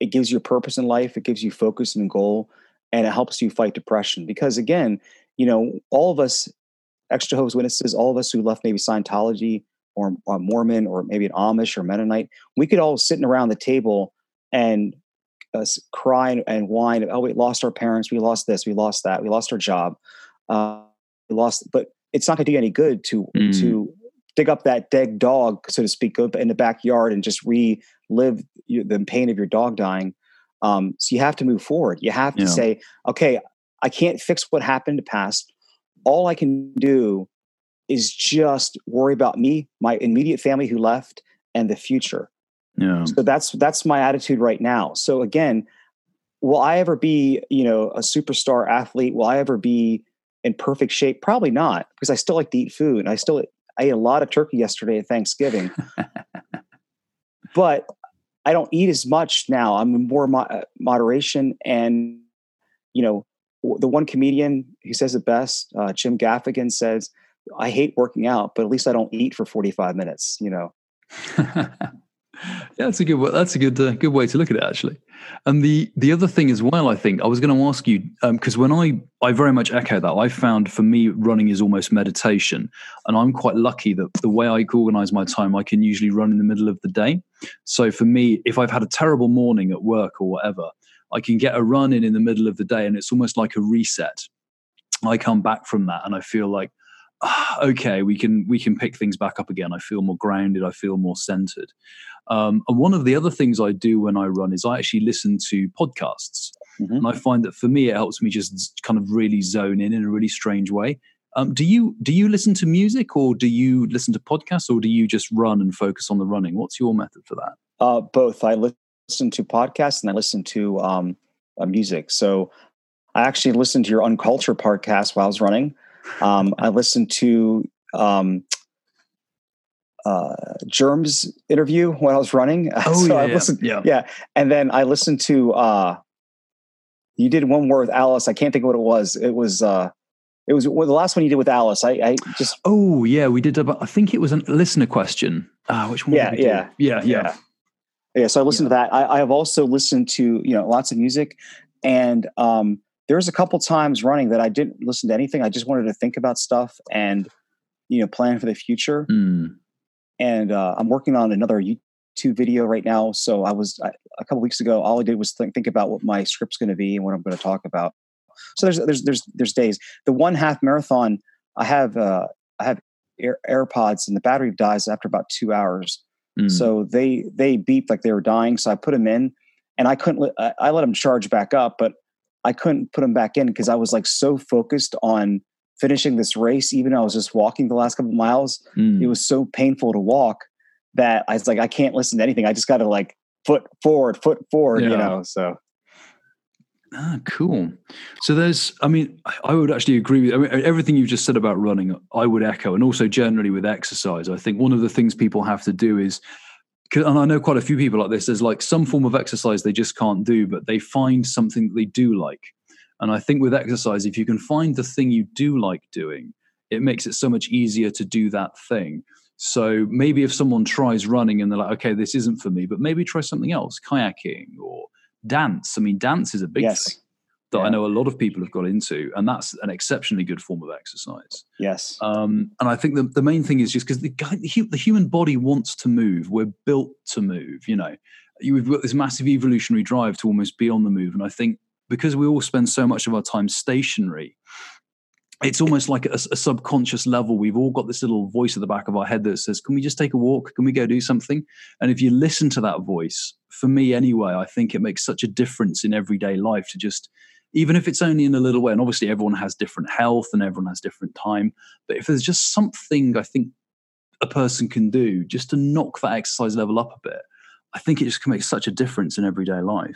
it gives you a purpose in life, it gives you focus and goal, and it helps you fight depression. Because again, you know, all of us, ex Jehovah's Witnesses, all of us who left maybe Scientology or, or Mormon or maybe an Amish or Mennonite, we could all sitting around the table and uh, cry and, and, whine. Oh, we lost our parents. We lost this. We lost that. We lost our job. Uh, we lost, but it's not going to do any good to mm. to dig up that dead dog, so to speak, go in the backyard and just relive the pain of your dog dying. Um, so you have to move forward. You have to yeah. say, okay, I can't fix what happened in the past. All I can do is just worry about me, my immediate family who left, and the future. Yeah. So that's that's my attitude right now. So again, will I ever be, you know, a superstar athlete? Will I ever be in perfect shape? Probably not, because I still like to eat food. And I still I ate a lot of turkey yesterday at Thanksgiving. but I don't eat as much now. I'm in more mo- uh, moderation and you know, the one comedian who says it best, uh, Jim Gaffigan says, I hate working out, but at least I don't eat for 45 minutes, you know. yeah, that's a good. That's a good uh, good way to look at it, actually. And the the other thing as well, I think I was going to ask you because um, when I I very much echo that. I found for me running is almost meditation, and I'm quite lucky that the way I organise my time, I can usually run in the middle of the day. So for me, if I've had a terrible morning at work or whatever, I can get a run in in the middle of the day, and it's almost like a reset. I come back from that, and I feel like okay, we can we can pick things back up again. I feel more grounded. I feel more centered. Um, and one of the other things I do when I run is I actually listen to podcasts, mm-hmm. and I find that for me it helps me just kind of really zone in in a really strange way. Um, do you do you listen to music or do you listen to podcasts or do you just run and focus on the running? What's your method for that? Uh, both. I listen to podcasts and I listen to um, uh, music. So I actually listened to your Uncultured podcast while I was running. Um, I listened to um, uh, Germs interview when I was running. Oh, so yeah, I listened, yeah. yeah. And then I listened to, uh, you did one more with Alice. I can't think of what it was. It was, uh, it was well, the last one you did with Alice. I, I just. Oh yeah, we did. About, I think it was a listener question. Uh, which one? Yeah, yeah, yeah, yeah, yeah. So I listened yeah. to that. I, I have also listened to you know lots of music, and um, there was a couple times running that I didn't listen to anything. I just wanted to think about stuff and, you know, plan for the future. Mm. And uh, I'm working on another YouTube video right now. So I was I, a couple weeks ago. All I did was think, think about what my script's going to be and what I'm going to talk about. So there's there's there's there's days. The one half marathon, I have uh, I have Air, AirPods and the battery dies after about two hours. Mm. So they they beeped like they were dying. So I put them in, and I couldn't. I, I let them charge back up, but I couldn't put them back in because I was like so focused on finishing this race. Even though I was just walking the last couple miles, mm. it was so painful to walk that I was like, I can't listen to anything. I just got to like foot forward, foot forward, yeah. you know. So. Ah, cool. So there's, I mean, I would actually agree with I mean, everything you've just said about running. I would echo, and also generally with exercise. I think one of the things people have to do is and I know quite a few people like this. There's like some form of exercise they just can't do, but they find something that they do like. And I think with exercise, if you can find the thing you do like doing, it makes it so much easier to do that thing. So maybe if someone tries running and they're like, okay, this isn't for me, but maybe try something else, kayaking or dance. I mean, dance is a big yes. thing that yeah. I know a lot of people have got into, and that's an exceptionally good form of exercise. Yes. Um, and I think the, the main thing is just because the, the human body wants to move. We're built to move. You know, we've got this massive evolutionary drive to almost be on the move. And I think because we all spend so much of our time stationary, it's almost like a, a, subconscious level. We've all got this little voice at the back of our head that says, Can we just take a walk? Can we go do something? And if you listen to that voice, for me anyway, I think it makes such a difference in everyday life to just even if it's only in a little way. And obviously, everyone has different health and everyone has different time. But if there's just something I think a person can do just to knock that exercise level up a bit, I think it just can make such a difference in everyday life.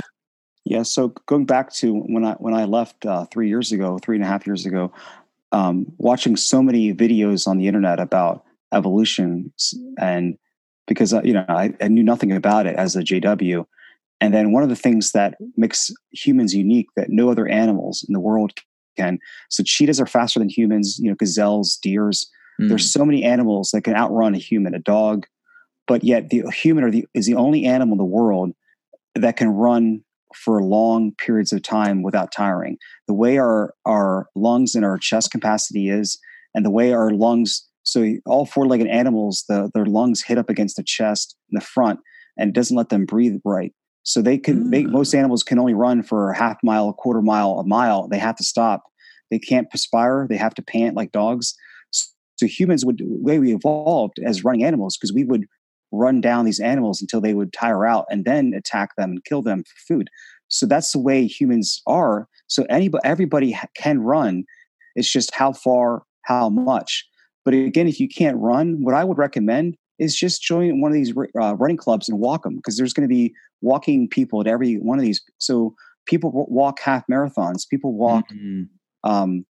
Yeah. So going back to when I when I left uh, three years ago, three and a half years ago, um, watching so many videos on the internet about evolution and because uh, you know I, I, knew nothing about it as a JW, and then one of the things that makes humans unique that no other animals in the world can. So cheetahs are faster than humans, you know, gazelles, deers. Mm. There's so many animals that can outrun a human, a dog, but yet the human the, is the only animal in the world that can run for long periods of time without tiring. The way our our lungs and our chest capacity is, and the way our lungs so all four-legged animals, the, their lungs hit up against the chest in the front, and it doesn't let them breathe right. So they can, mm. they, most animals can only run for a half mile, a quarter mile, a mile. They have to stop. They can't perspire. They have to pant like dogs. So humans would, the way we evolved as running animals, because we would run down these animals until they would tire out and then attack them and kill them for food. So that's the way humans are. So anybody, everybody can run. It's just how far, how much. But again, if you can't run, what I would recommend is just join one of these uh, running clubs and walk them because there's going to be walking people at every one of these. So people walk half marathons, people walk mm-hmm. um,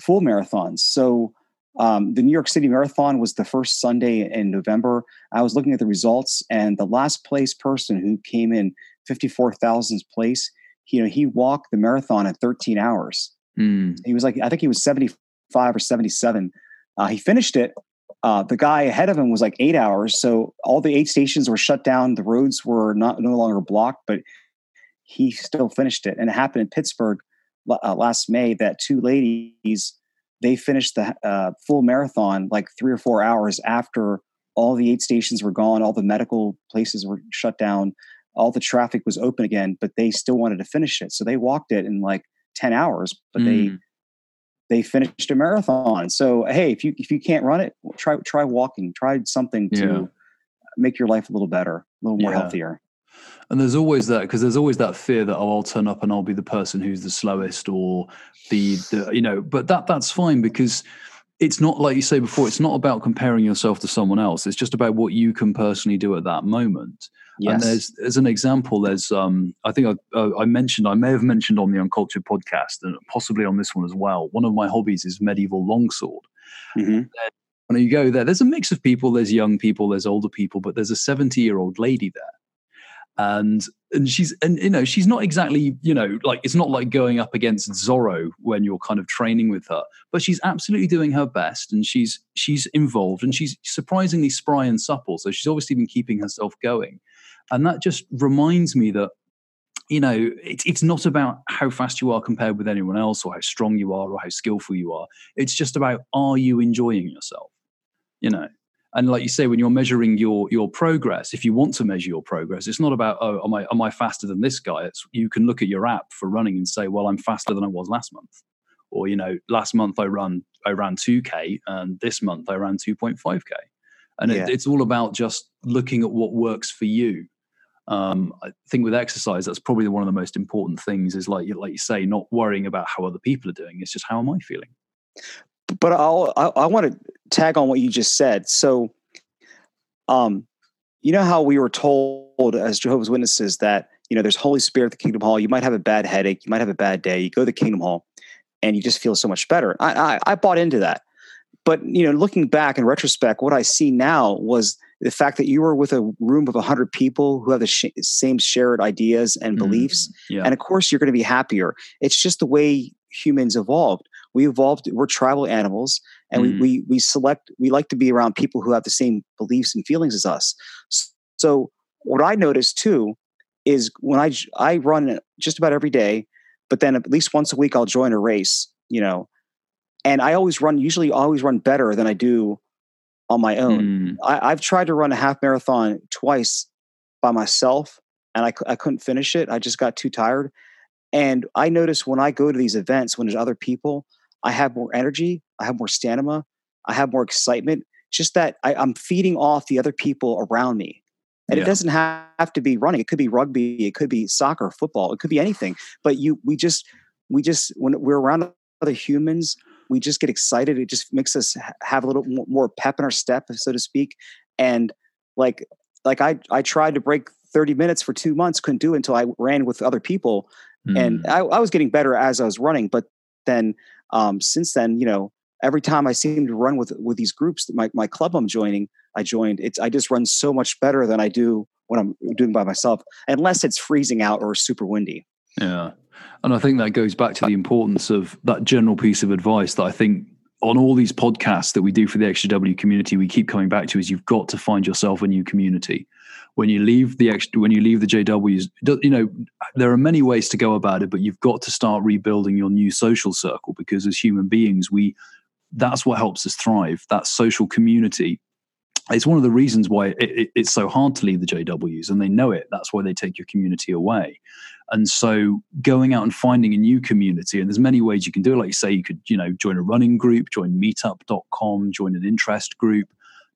full marathons. So um, the New York City Marathon was the first Sunday in November. I was looking at the results, and the last place person who came in 54,000th place, you know, he walked the marathon in 13 hours. Mm. He was like, I think he was 75 or 77. Uh, he finished it. Uh, the guy ahead of him was like eight hours. So all the aid stations were shut down. The roads were not no longer blocked, but he still finished it. And it happened in Pittsburgh uh, last May that two ladies they finished the uh, full marathon like three or four hours after all the aid stations were gone, all the medical places were shut down, all the traffic was open again, but they still wanted to finish it. So they walked it in like 10 hours, but mm. they they finished a marathon. So hey, if you if you can't run it, try try walking. Try something to yeah. make your life a little better, a little more yeah. healthier. And there's always that because there's always that fear that oh I'll turn up and I'll be the person who's the slowest or the, the you know but that that's fine because it's not like you say before it's not about comparing yourself to someone else it's just about what you can personally do at that moment Yes. And there's as an example, there's um, I think I, uh, I mentioned I may have mentioned on the Uncultured podcast and possibly on this one as well. One of my hobbies is medieval longsword. Mm-hmm. When you go there, there's a mix of people. There's young people, there's older people, but there's a 70 year old lady there and and she's and you know she's not exactly you know like it's not like going up against Zorro when you're kind of training with her but she's absolutely doing her best and she's she's involved and she's surprisingly spry and supple so she's obviously been keeping herself going and that just reminds me that you know it, it's not about how fast you are compared with anyone else or how strong you are or how skillful you are. It's just about are you enjoying yourself? You know? And like you say when you're measuring your your progress if you want to measure your progress it's not about oh am i am i faster than this guy? It's you can look at your app for running and say well i'm faster than i was last month. Or you know last month i run i ran 2k and this month i ran 2.5k and yeah. it, it's all about just looking at what works for you um, I think with exercise, that's probably one of the most important things. Is like like you say, not worrying about how other people are doing. It's just how am I feeling. But I'll, I, I want to tag on what you just said. So, um, you know how we were told as Jehovah's Witnesses that you know there's Holy Spirit at the Kingdom Hall. You might have a bad headache, you might have a bad day. You go to the Kingdom Hall, and you just feel so much better. I, I, I bought into that, but you know, looking back in retrospect, what I see now was the fact that you were with a room of 100 people who have the sh- same shared ideas and mm-hmm. beliefs mm, yeah. and of course you're going to be happier it's just the way humans evolved we evolved we're tribal animals and mm. we, we we select we like to be around people who have the same beliefs and feelings as us so what i noticed too is when i i run just about every day but then at least once a week i'll join a race you know and i always run usually always run better than i do on my own mm. I, i've tried to run a half marathon twice by myself and I, I couldn't finish it i just got too tired and i notice when i go to these events when there's other people I have more energy, I have more stamina, I have more excitement. Just that I, am feeding off the other people around me. And yeah. it doesn't have to be running. It could be rugby, it could be soccer, football, it could be anything. But you we just we just when we're around other humans, we just get excited. It just makes us have a little more pep in our step, so to speak. And like like I I tried to break 30 minutes for two months, couldn't do it until I ran with other people. Mm. And I, I was getting better as I was running, but then um, since then, you know, every time I seem to run with with these groups, my my club I'm joining, I joined. It's I just run so much better than I do when I'm doing by myself, unless it's freezing out or super windy. Yeah, and I think that goes back to the importance of that general piece of advice that I think on all these podcasts that we do for the XJW community, we keep coming back to is you've got to find yourself a new community. When you leave the extra, when you leave the JWs, you know there are many ways to go about it, but you've got to start rebuilding your new social circle because as human beings, we that's what helps us thrive. That social community. It's one of the reasons why it, it, it's so hard to leave the JWs, and they know it. That's why they take your community away. And so going out and finding a new community, and there's many ways you can do it. Like you say, you could, you know, join a running group, join meetup.com, join an interest group,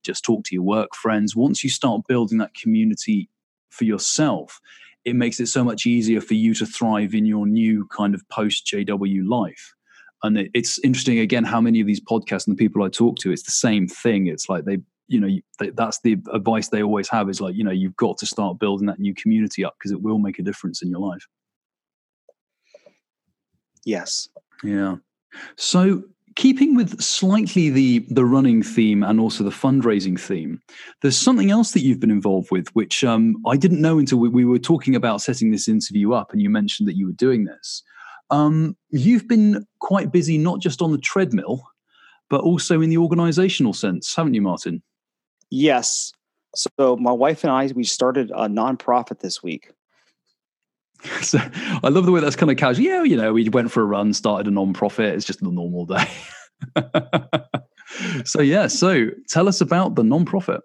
just talk to your work friends. Once you start building that community for yourself, it makes it so much easier for you to thrive in your new kind of post JW life. And it, it's interesting again how many of these podcasts and the people I talk to, it's the same thing. It's like they you know that's the advice they always have is like you know you've got to start building that new community up because it will make a difference in your life. Yes. Yeah. So keeping with slightly the the running theme and also the fundraising theme there's something else that you've been involved with which um, i didn't know until we, we, were talking about setting this interview up and you mentioned that you were doing this. Um, you've been quite busy not just on the treadmill but also in the organizational sense haven't you martin Yes. So my wife and I we started a nonprofit this week. So I love the way that's kind of casual. Yeah, you know, we went for a run, started a nonprofit. It's just a normal day. so yeah, so tell us about the nonprofit.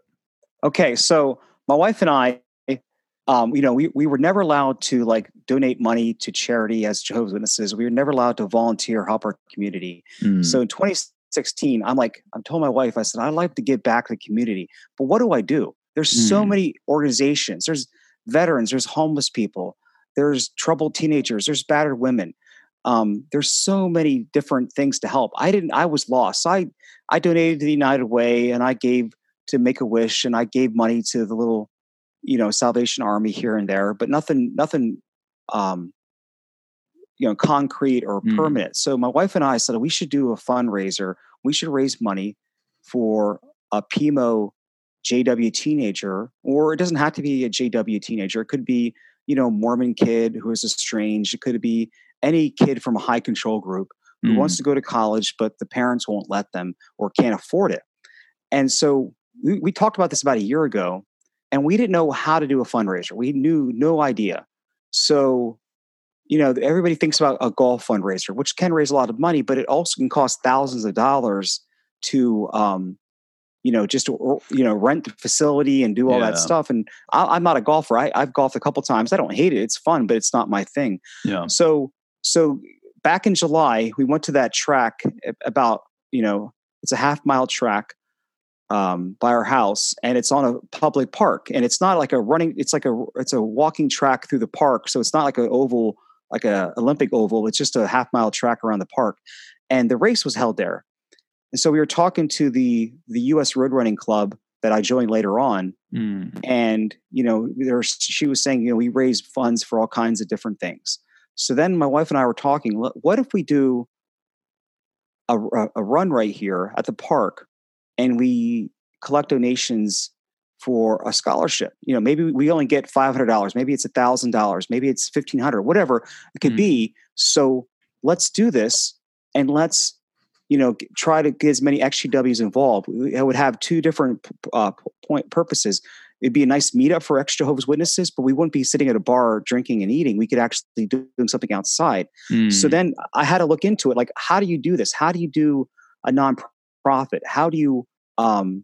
Okay, so my wife and I, um, you know, we we were never allowed to like donate money to charity as Jehovah's Witnesses. We were never allowed to volunteer, help our community. Mm. So in 20, 16, I'm like, I'm told my wife, I said, I'd like to give back to the community, but what do I do? There's mm. so many organizations. There's veterans, there's homeless people, there's troubled teenagers, there's battered women. Um, there's so many different things to help. I didn't, I was lost. So I, I donated to the United Way and I gave to Make a Wish and I gave money to the little, you know, Salvation Army here and there, but nothing, nothing, um, you know concrete or mm. permanent. So my wife and I said we should do a fundraiser. We should raise money for a PMO JW teenager, or it doesn't have to be a JW teenager. It could be you know Mormon kid who is estranged. It could be any kid from a high control group who mm. wants to go to college, but the parents won't let them or can't afford it. And so we, we talked about this about a year ago, and we didn't know how to do a fundraiser. We knew no idea. So you know, everybody thinks about a golf fundraiser, which can raise a lot of money, but it also can cost thousands of dollars to, um, you know, just you know, rent the facility and do all yeah. that stuff. And I, am not a golfer. I, I've golfed a couple times. I don't hate it. It's fun, but it's not my thing. Yeah. So, so back in July, we went to that track about, you know, it's a half mile track um, by our house, and it's on a public park, and it's not like a running. It's like a it's a walking track through the park, so it's not like an oval like a Olympic oval. It's just a half mile track around the park, and the race was held there. And so we were talking to the the U.S. Road Running Club that I joined later on, mm. and you know, there she was saying, you know, we raise funds for all kinds of different things. So then my wife and I were talking. What if we do a, a run right here at the park, and we collect donations for a scholarship. You know, maybe we only get five hundred dollars, maybe it's a thousand dollars, maybe it's fifteen hundred, whatever it could mm. be. So let's do this and let's you know try to get as many XJWs involved. It would have two different uh, point purposes. It'd be a nice meetup for ex Jehovah's Witnesses, but we wouldn't be sitting at a bar drinking and eating. We could actually be doing something outside. Mm. So then I had to look into it. Like, how do you do this? How do you do a nonprofit? How do you um,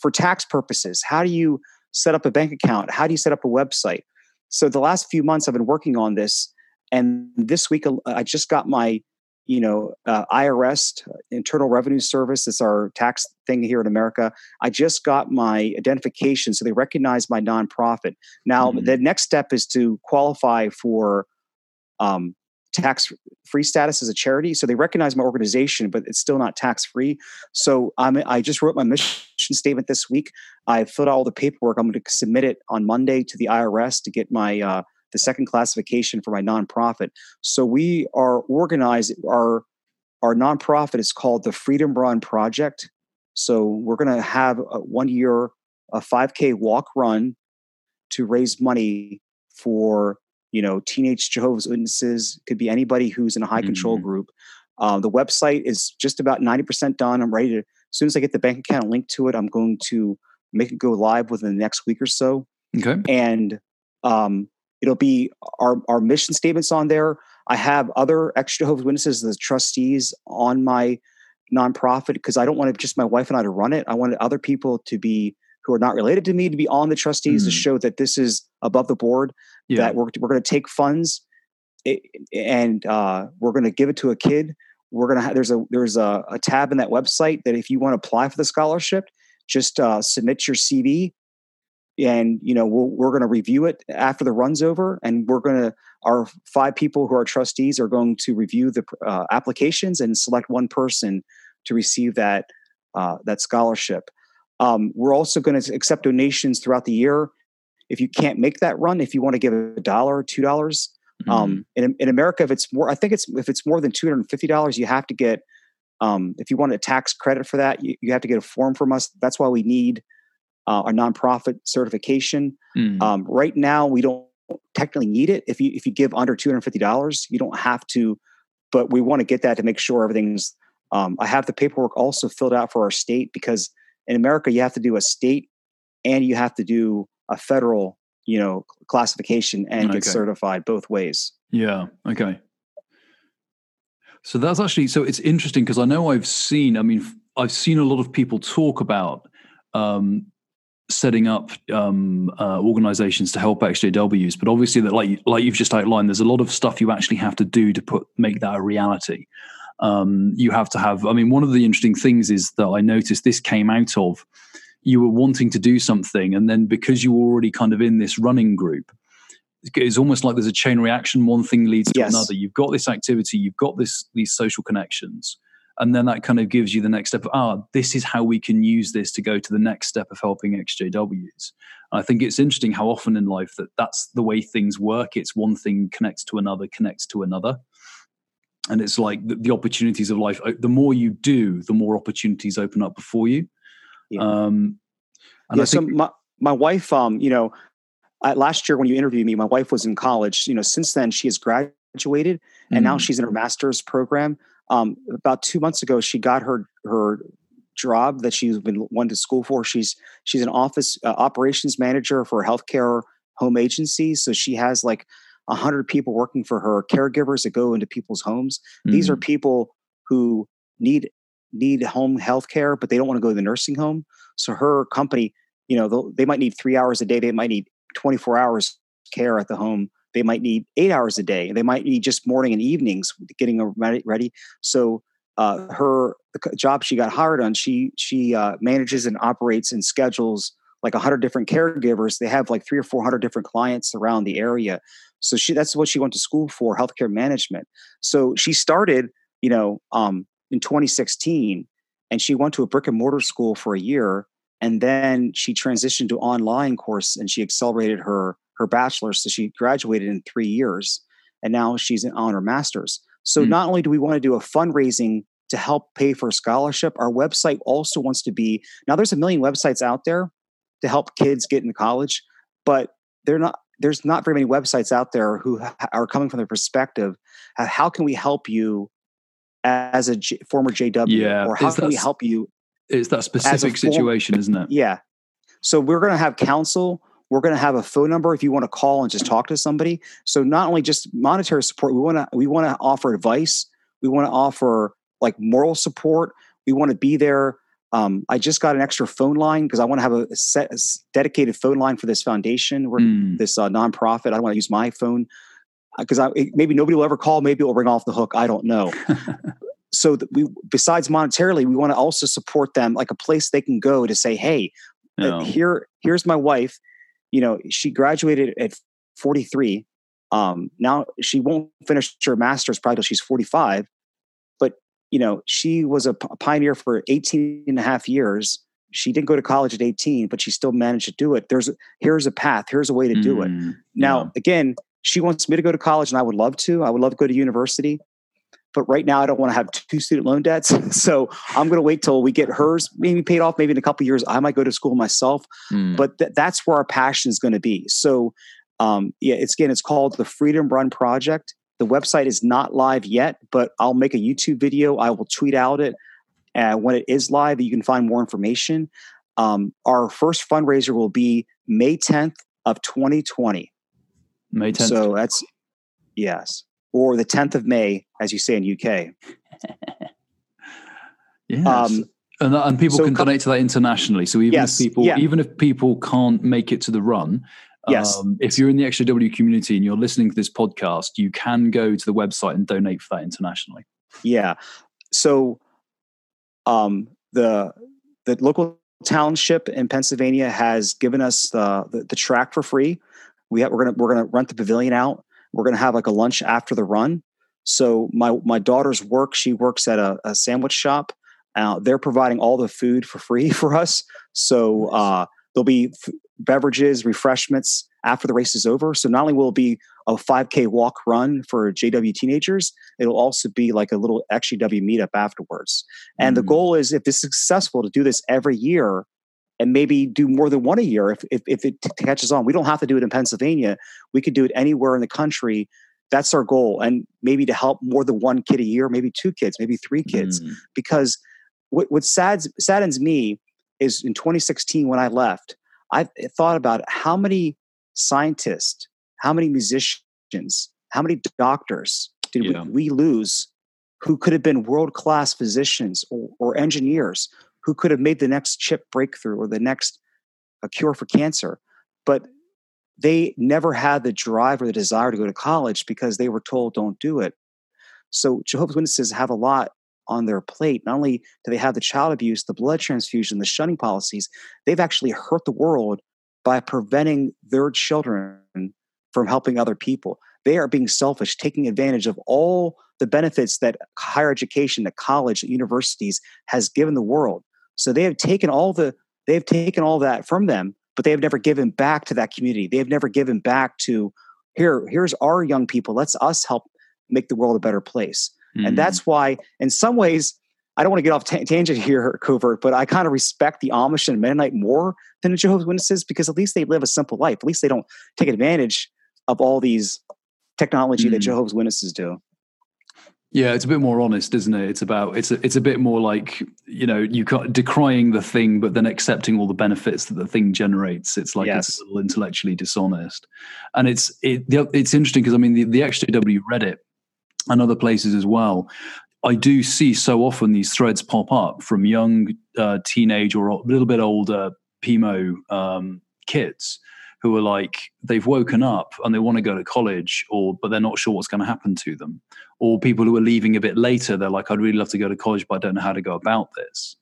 for tax purposes how do you set up a bank account? How do you set up a website? So the last few months i've been working on this and this week uh, i just got my you know uh, irs internal revenue service. It's our tax thing here in america. I just got my identification so they recognize my nonprofit. Now mm-hmm. the next step is to qualify for um, tax free status as a charity. So they recognize my organization, but it's still not tax free. So I'm, I just wrote my mission statement this week. I filled out all the paperwork. I'm going to submit it on Monday to the IRS to get my uh, the second classification for my nonprofit. So we are organized. Our our nonprofit is called the Freedom Run Project. So we're going to have a one year a 5K walk run to raise money for you know, teenage Jehovah's Witnesses, could be anybody who's in a high control mm-hmm. group. Uh, the website is just about 90% done. I'm ready to, as soon as I get the bank account linked to it, I'm going to make it go live within the next week or so. Okay. And um, it'll be our, our mission statements on there. I have other extra Jehovah's Witnesses, the trustees on my nonprofit because I don't want just my wife and I to run it. I wanted other people to be who are not related to me to be on the trustees mm. to show that this is above the board. Yeah. That we're we're going to take funds and uh, we're going to give it to a kid. We're going to have, there's a there's a, a, tab in that website that if you want to apply for the scholarship, just uh, submit your CV, and you know we we are going to review it after the run's over, and we're going to our five people who are trustees are going to review the uh, applications and select one person to receive that uh, that scholarship. Um, we're also going to accept donations throughout the year. If you can't make that run, if you want to give a dollar, two dollars, Mm-hmm. Um, in, in America, if it's more, I think it's if it's more than two hundred and fifty dollars, you have to get. Um, if you want a tax credit for that, you, you have to get a form from us. That's why we need uh, our nonprofit certification. Mm. Um, right now, we don't technically need it. If you if you give under two hundred fifty dollars, you don't have to. But we want to get that to make sure everything's. Um, I have the paperwork also filled out for our state because in America you have to do a state and you have to do a federal you know classification and okay. get certified both ways. Yeah okay. So that's actually so it's interesting because i know i've seen i mean i've seen a lot of people talk about um, setting up um, uh, organizations to help xjws but obviously that like like you've just outlined there's a lot of stuff you actually have to do to put make that a reality um, you have to have i mean one of the interesting things is that i noticed this came out of you were wanting to do something and then because you were already kind of in this running group it's almost like there's a chain reaction one thing leads to yes. another. You've got this activity you've got this these social connections and then that kind of gives you the next step of, ah this is how we can use this to go to the next step of helping xjws i think it's interesting how often in life that that's the way things work. It's one thing connects to another connects to another and it's like the, the opportunities of life the more you do the more opportunities open up before you yeah. Um, yeah. so my, my wife, um, you know, I, last year when you interviewed me, my wife was in college. You know, since then she has graduated, and mm. now she's in her master's program. Um, about two months ago, she got her her job that she's been went to school for. She's she's an office uh, operations manager for a healthcare home agency. So she has like a hundred people working for her, caregivers that go into people's homes. Mm. These are mm. people who need need home health care, but they don't want to go to the nursing home. So her company, you know, they might need three hours a day. They might need 24 hours care at the home. They might need eight hours a day. They might need just morning and evenings getting ready. So uh, her the job she got hired on, she she uh, manages and operates and schedules like a hundred different caregivers. They have like three or four hundred different clients around the area. So she that's what she went to school for, healthcare management. So she started, you know, um, in 2016 and she went to a brick and mortar school for a year and then she transitioned to online course and she accelerated her her bachelor's so she graduated in three years and now she's on her master's so mm. not only do we want to do a fundraising to help pay for a scholarship our website also wants to be now there's a million websites out there to help kids get into college but they're not there's not very many websites out there who are coming from the perspective of how can we help you as a J, former JW, yeah. or how can we help you? It's that specific situation, isn't it? Yeah. So we're going to have counsel. We're going to have a phone number if you want to call and just talk to somebody. So not only just monetary support, we want to we want to offer advice. We want to offer like moral support. We want to be there. Um, I just got an extra phone line because I want to have a, set, a dedicated phone line for this foundation or mm. this uh, nonprofit. I don't want to use my phone because uh, maybe nobody will ever call. Maybe it will ring off the hook. I don't know. so we, besides monetarily, we want to also support them, like a place they can go to say, "Hey, uh, here, here's my wife. You know, she graduated at 43. Um, now she won't finish her master's probably till she's 45. You know, she was a pioneer for 18 and a half years. She didn't go to college at 18, but she still managed to do it. There's here's a path. Here's a way to do mm, it. Now, yeah. again, she wants me to go to college, and I would love to. I would love to go to university. But right now, I don't want to have two student loan debts. so I'm going to wait till we get hers maybe paid off. Maybe in a couple years, I might go to school myself. Mm. But th- that's where our passion is going to be. So, um, yeah, it's again, it's called the Freedom Run Project. The website is not live yet, but I'll make a YouTube video. I will tweet out it uh, when it is live. You can find more information. Um, our first fundraiser will be May 10th of 2020. May 10th. So that's yes, or the 10th of May, as you say in UK. yes. Um, and, and people so can donate to that internationally. So even yes, if people, yeah. even if people can't make it to the run, yes. Um, if you're in the XJW community and you're listening to this podcast, you can go to the website and donate for that internationally. Yeah. So, um, the the local township in Pennsylvania has given us the, the, the track for free. We have, we're gonna we're gonna rent the pavilion out. We're gonna have like a lunch after the run. So my my daughter's work, she works at a, a sandwich shop. Uh, they're providing all the food for free for us. So uh, there'll be f- beverages, refreshments after the race is over. So not only will it be a 5K walk run for JW teenagers, it'll also be like a little XJW meetup afterwards. And mm. the goal is, if it's successful, to do this every year and maybe do more than one a year if, if, if it catches on. We don't have to do it in Pennsylvania. We could do it anywhere in the country. That's our goal. And maybe to help more than one kid a year, maybe two kids, maybe three kids. Mm. Because what, what saddens me is in 2016 when I left, I eh, thought about how many scientists, how many musicians, how many doctors did yeah. we, we, lose who could have been world class physicians or, or, engineers who could have made the next chip breakthrough or the next a cure for cancer, but they never had the drive or the desire to go to college because they were told don't do it. So Jehovah's Witnesses have a lot on their plate. Not only do they have the child abuse, the blood transfusion, the shunning policies, they've actually hurt the world by preventing their children from helping other people. They are being selfish, taking advantage of all the benefits that higher education, that college, universities has given the world. So they have taken all the they have taken all that from them, but they have never given back to that community. They have never given back to here. Here's our young people. Let's us help make the world a better place. Mm. And that's why, in some ways, I don't want to get off t- tangent here, covert, but I kind of respect the Amish and Mennonite more than the Jehovah's Witnesses because at least they live a simple life. At least they don't take advantage of all these technology mm. that Jehovah's Witnesses do. Yeah, it's a bit more honest, isn't it? It's about it's a, it's a bit more like you know you can't decrying the thing, but then accepting all the benefits that the thing generates. It's like yes. it's a little intellectually dishonest, and it's it it's interesting because I mean the, the XJW Reddit and other places as well. I do see so often these threads pop up from young uh, teenage or a little bit older PMO um, kids who are like they've woken up and they want to go to college or but they're not sure what's going to happen to them or people who are leaving a bit later they're like i'd really love to go to college but i don't know how to go about this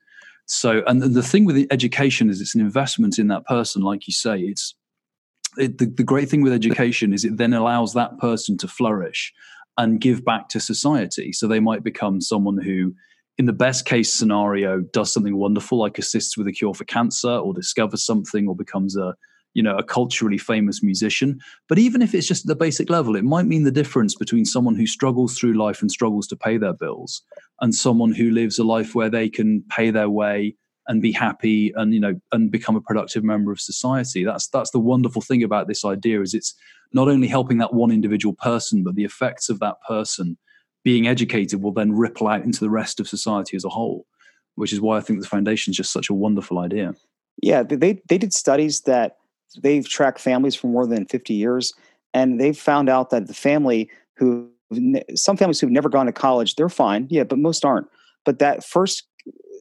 so and the thing with education is it's an investment in that person like you say it's it, the, the great thing with education is it then allows that person to flourish and give back to society. So they might become someone who, in the best case scenario, does something wonderful, like assists with a cure for cancer or discovers something or becomes a you know a culturally famous musician but even if it's just at the basic level it might mean the difference between someone who struggles through life and struggles to pay their bills and someone who lives a life where they can pay their way and be happy and you know and become a productive member of society that's that's the wonderful thing about this idea is it's not only helping that one individual person, but the effects of that person being educated will then ripple out into the rest of society as a whole, which is why I think the foundation is just such a wonderful idea. Yeah, they, they did studies that they've tracked families for more than 50 years, and they've found out that the family who, some families who've never gone to college, they're fine. Yeah, but most aren't. But that first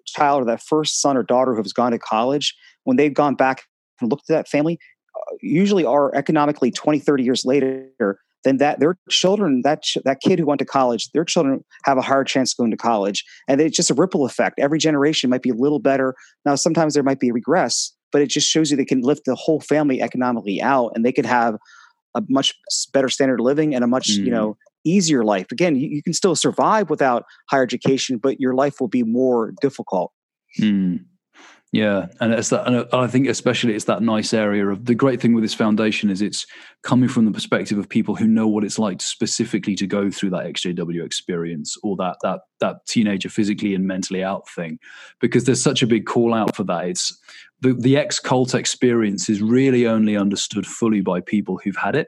child or that first son or daughter who has gone to college, when they've gone back and looked at that family, usually are economically 20 30 years later then that. Their children that that kid who went to college their children have a higher chance of going to college and it's just a ripple effect. Every generation might be a little better. Now sometimes there might be a regress but it just shows you they can lift the whole family economically out and they could have a much better standard of living and a much mm. you know easier life again you, you, can still survive without higher education but your life will be more difficult mm. Yeah, and it's that, and I think especially it's that nice area of the great thing with this foundation is it's coming from the perspective of people who know what it's like specifically to go through that XJW experience or that that that teenager physically and mentally out thing, because there's such a big call out for that. It's the the ex cult experience is really only understood fully by people who've had it,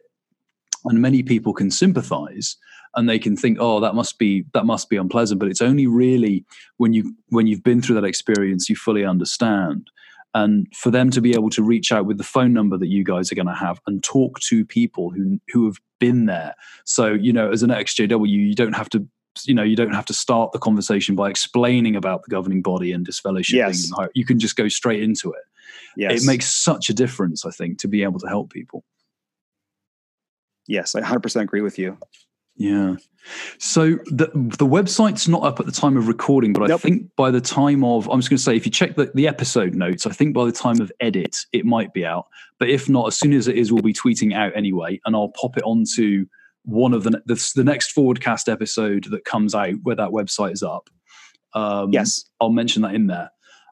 and many people can sympathize and they can think oh that must be that must be unpleasant but it's only really when you when you've been through that experience you fully understand and for them to be able to reach out with the phone number that you guys are going to have and talk to people who who have been there so you know as an xjw you don't have to you know you don't have to start the conversation by explaining about the governing body and disfellowshipping Yes. you can just go straight into it Yes. it makes such a difference i think to be able to help people yes, I 100% agree with you. Yeah. So the the website's not up at the time of recording, but I Nope. think by the time of I'm just going to say if you check the, the episode notes, I think by the time of edit it might be out. But if not, as soon as it is, we'll be tweeting out anyway, and I'll pop it onto one of the the, the next forwardcast episode that comes out where that website is up. Um, Yes. I'll mention that in there.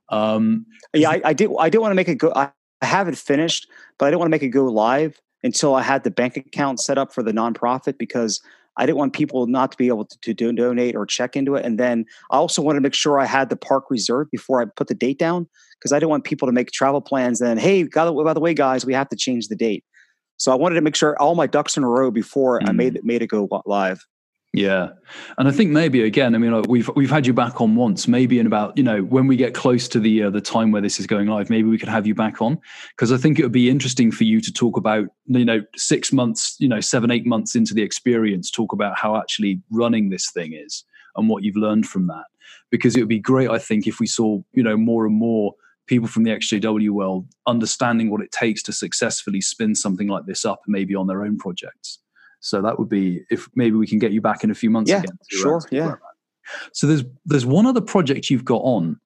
Um, Yeah, I, I did. I did want to make it go. I, I have it finished, but I didn't want to make it go live until I had the bank account set up for the nonprofit because I didn't want people not to be able to, to do, donate or check into it. And then I also wanted to make sure I had the park reserved before I put the date down because I didn't want people to make travel plans. And hey, by the, by the way, guys, we have to change the date. So I wanted to make sure all my ducks in a row before I made mm. it made it go live. Yeah, and I think maybe again, I mean, like, we've we've had you back on once. Maybe in about you know when we get close to the uh, the time where this is going live, maybe we could have you back on because I think it would be interesting for you to talk about you know six months, you know seven eight months into the experience, talk about how actually running this thing is and what you've learned from that. Because it would be great, I think, if we saw you know more and more people from the XJW world understanding what it takes to successfully spin something like this up, maybe on their own projects. So that would be if maybe we can get you back in a few months Yeah, again. uh, sure, yeah. So there's there's one other project you've got on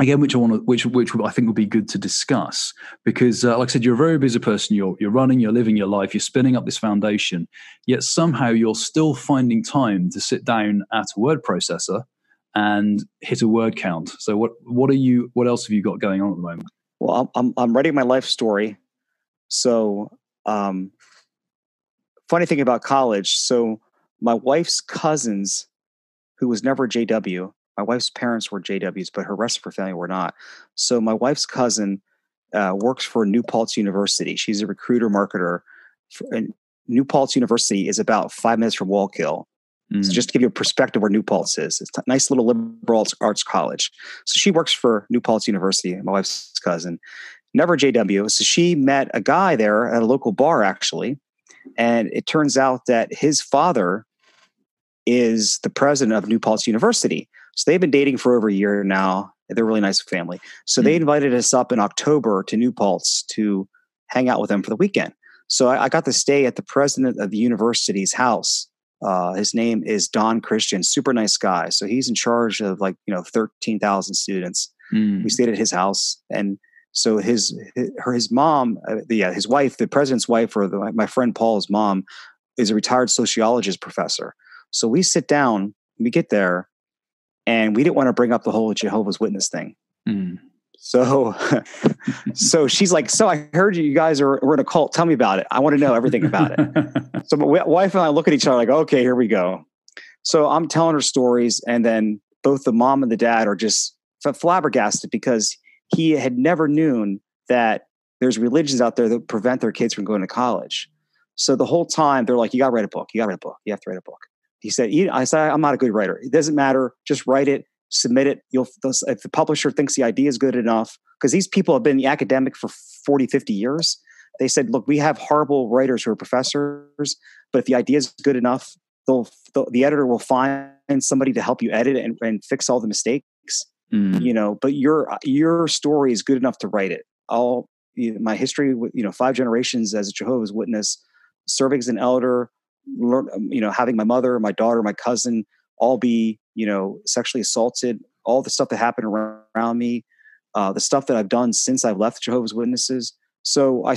again, which I want to, which which I think would be good to discuss because, uh, like I said, you're a very busy person. You're you're running, you're living your life, you're spinning up this foundation. Yet somehow you're still finding time to sit down at a word processor and hit a word count. So what what are you? What else have you got going on at the moment? Well, I'm I'm, I'm writing my life story. So, um, funny thing about college. So, my wife's cousins, who was never JW, my wife's parents were JWs, but her rest of her family were not. So, my wife's cousin uh, works for New Paltz University. She's a recruiter marketer. For, and New Paltz University is about five minutes from Wallkill. So Mm. just to give you a perspective where New Paltz is, it's a nice little liberal arts- arts college. So she works for New Paltz University, my wife's cousin, never JW. So she met a guy there at a local bar, actually. And it turns out that his father is the president of New Paltz University. So they've been dating for over a year now. They're a really nice family. So they invited us up in October to New Paltz to hang out with them for the weekend. So I, I got to stay at the president of the university's house. Uh, his name is Don Christian, super nice guy. So he's in charge of like, you know, 13,000 students Mm. we stayed at his house and so his her, his mom uh, the, his wife the president's wife or the, my friend paul's mom is a retired sociologist professor. So we sit down we get there and we didn't want to bring up the whole jehovah's witness thing. Mm. so so she's like so i heard you guys are we're in a cult. Tell me about it. I want to know everything about it. So my wife and I look at each other like, okay, here we go. So I'm telling her stories, and then both the mom and the dad are just flabbergasted because he had never known that there's religions out there that prevent their kids from going to college. So the whole time they're like, you got to write a book. You got to write a book. You have to write a book. He said, I said, I'm not a good writer. It doesn't matter. Just write it, submit it. You'll, if the publisher thinks the idea is good enough, because these people have been academic for 40, 50 years. They said, look, we have horrible writers who are professors, but if the idea is good enough, they'll, the, the editor will find somebody to help you edit it and, and fix all the mistakes Mm. you know but your your story is good enough to write it all you know, my history with you know five generations as a jehovah's witness serving as an elder learn, um, you know having my mother my daughter my cousin all be you know sexually assaulted all the stuff that happened around, me uh, the stuff that i've done since i've left jehovah's witnesses so i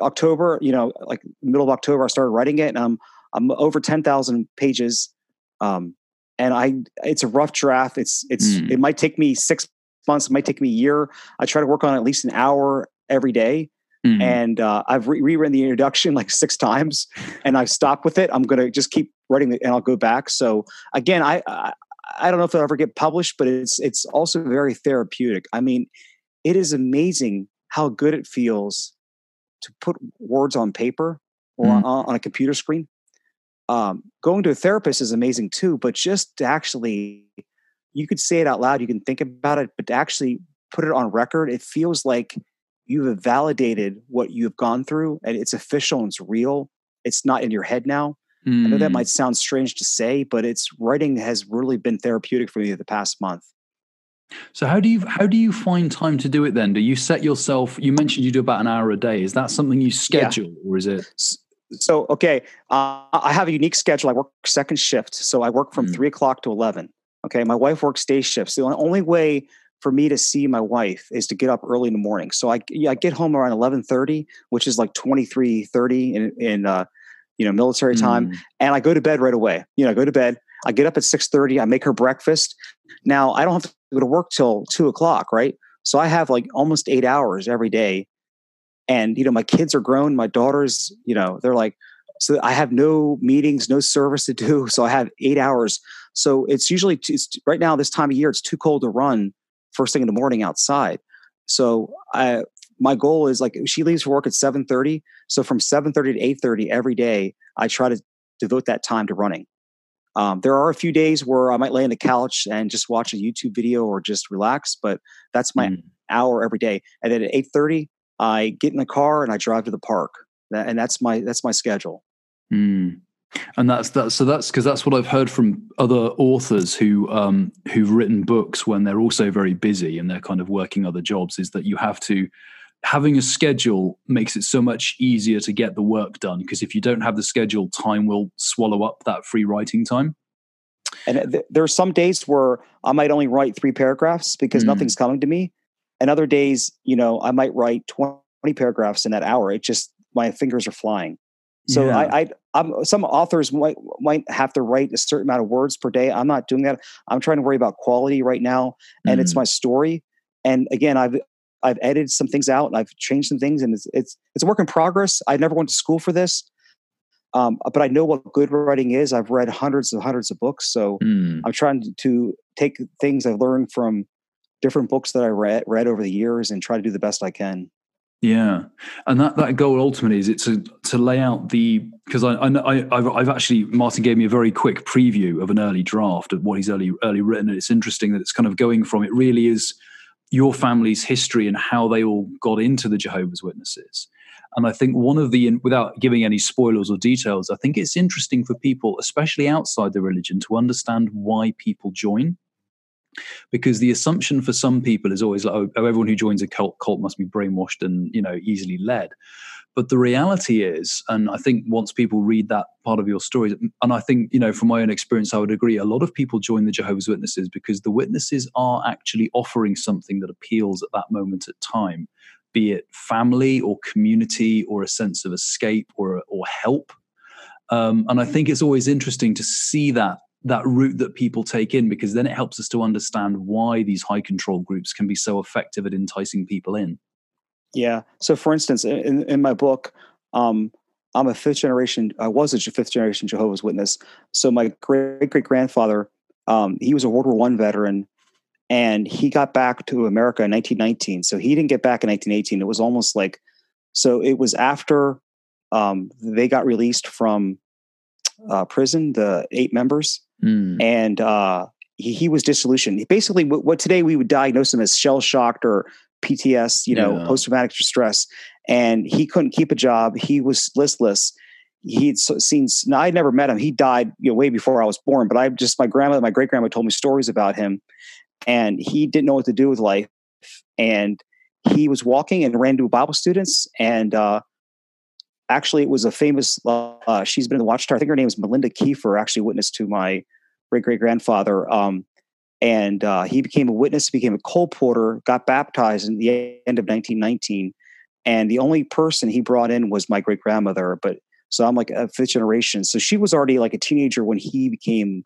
october you know like middle of october i started writing it and i'm i'm over 10000 pages um, and I it's a rough draft. It's it's Mm. it might take me six months. It might take me a year. I try to work on at least an hour every day, Mm. and uh, I've re- rewritten the introduction like six times, and I've stopped with it. I'm gonna just keep writing it, and I'll go back. So again, I, I I don't know if it'll ever get published, but it's it's also very therapeutic. I mean, it is amazing how good it feels to put words on paper or mm. on, on, a computer screen. Um, going to a therapist is amazing too, but just to actually, you could say it out loud, you can think about it, but to actually put it on record, it feels like you have validated what you have gone through and it's official and it's real. It's not in your head now. Mm. I know that hmm. might sound strange to say, but it's writing has really been therapeutic for me the past month. So how do you how do you find time to do it then? Do you set yourself? You mentioned you do about an hour a day. Is that something you schedule, yeah. or is it? So okay, uh, I have a unique schedule. I work second shift, so I work from mm. three o'clock to eleven. Okay, my wife works day shifts. The only way for me to see my wife is to get up early in the morning. So I, I get home around eleven thirty, which is like twenty three thirty in in uh, you know military time, mm. and I go to bed right away. You know, I go to bed. I get up at six thirty. I make her breakfast. Now I don't have to go to work till two o'clock, right? So I have like almost eight hours every day. And, you know, my kids are grown. My daughters, you know, they're like, so I have no meetings, no service to do. So I have eight hours. So it's usually, it's, right now, this time of year, it's too cold to run first thing in the morning outside. So I, my goal is like she leaves for work at 7.30 so from 7.30 to 8.30 every day i try to devote that time to running um, there are a few days where I might lay on the couch and just watch a YouTube video or just relax, but that's my mm. hour every day. And then at eight thirty, I get in the car and I drive to the park, and that's my that's my schedule. Mm. And that's that. So that's because that's what I've heard from other authors who um, who've written books when they're also very busy and they're kind of working other jobs. Is that you have to having a schedule makes it so much easier to get the work done because if you don't have the schedule time will swallow up that free writing time and th- there are some days where i might only write three paragraphs because mm. nothing's coming to me and other days you know i might write 20 paragraphs in that hour it just my fingers are flying so yeah. I, I I'm, some authors might might have to write a certain amount of words per day. I'm not doing that. I'm trying to worry about quality right now, and mm. it's my story. And again, I've I've edited some things out and I've changed some things, and it's it's it's a work in progress. I never went to school for this, um, but I know what good writing is. I've read hundreds and hundreds of books, so mm. I'm trying to, to take things I've learned from different books that I read read over the years and try to do the best I can. Yeah, and that, that goal ultimately is it to to lay out the because I, I I've, I've actually Martin gave me a very quick preview of an early draft of what he's early early written, and it's interesting that it's kind of going from it really is your family's history and how they all got into the Jehovah's Witnesses. And I think one of the, without giving any spoilers or details, I think it's interesting for people, especially outside the religion, to understand why people join. Because the assumption for some people is always like, oh, everyone who joins a cult, cult must be brainwashed and, you know, easily led. But the reality is, and I think once people read that part of your story, and I think, you know, from my own experience, I would agree, a lot of people join the Jehovah's Witnesses because the witnesses are actually offering something that appeals at that moment at time, be it family or community or a sense of escape or, or help. Um, and I think it's always interesting to see that that route that people take in because then it helps us to understand why these high control groups can be so effective at enticing people in. Yeah. So, for instance, in, in my book, um, I'm a fifth generation. I was a fifth generation Jehovah's Witness. So my great great grandfather, um, he was a World War One veteran, and he got back to America in 1919. So he didn't get back in 1918. It was almost like, so it was after um, they got released from uh, prison, the eight members, mm. and uh, he, he, was disillusioned. Basically, what, what, today we would diagnose him as shell shocked or PTS, you know, yeah. post traumatic stress, and he couldn't keep a job. He was listless. He'd seen. I'd never met him. He died, you know, way before I was born. But I just my grandmother, my great grandma, told me stories about him, and he didn't know what to do with life. And he was walking and ran into Bible students, and uh, actually, it was a famous. Uh, she's been in the Watchtower. I think her name is Melinda Kiefer. Actually, witness to my great great grandfather. Um, and uh, he became a witness, became a colporteur, got baptized in the end of 1919. And the only person he brought in was my great grandmother. But so I'm like a fifth generation. So she was already like a teenager when he became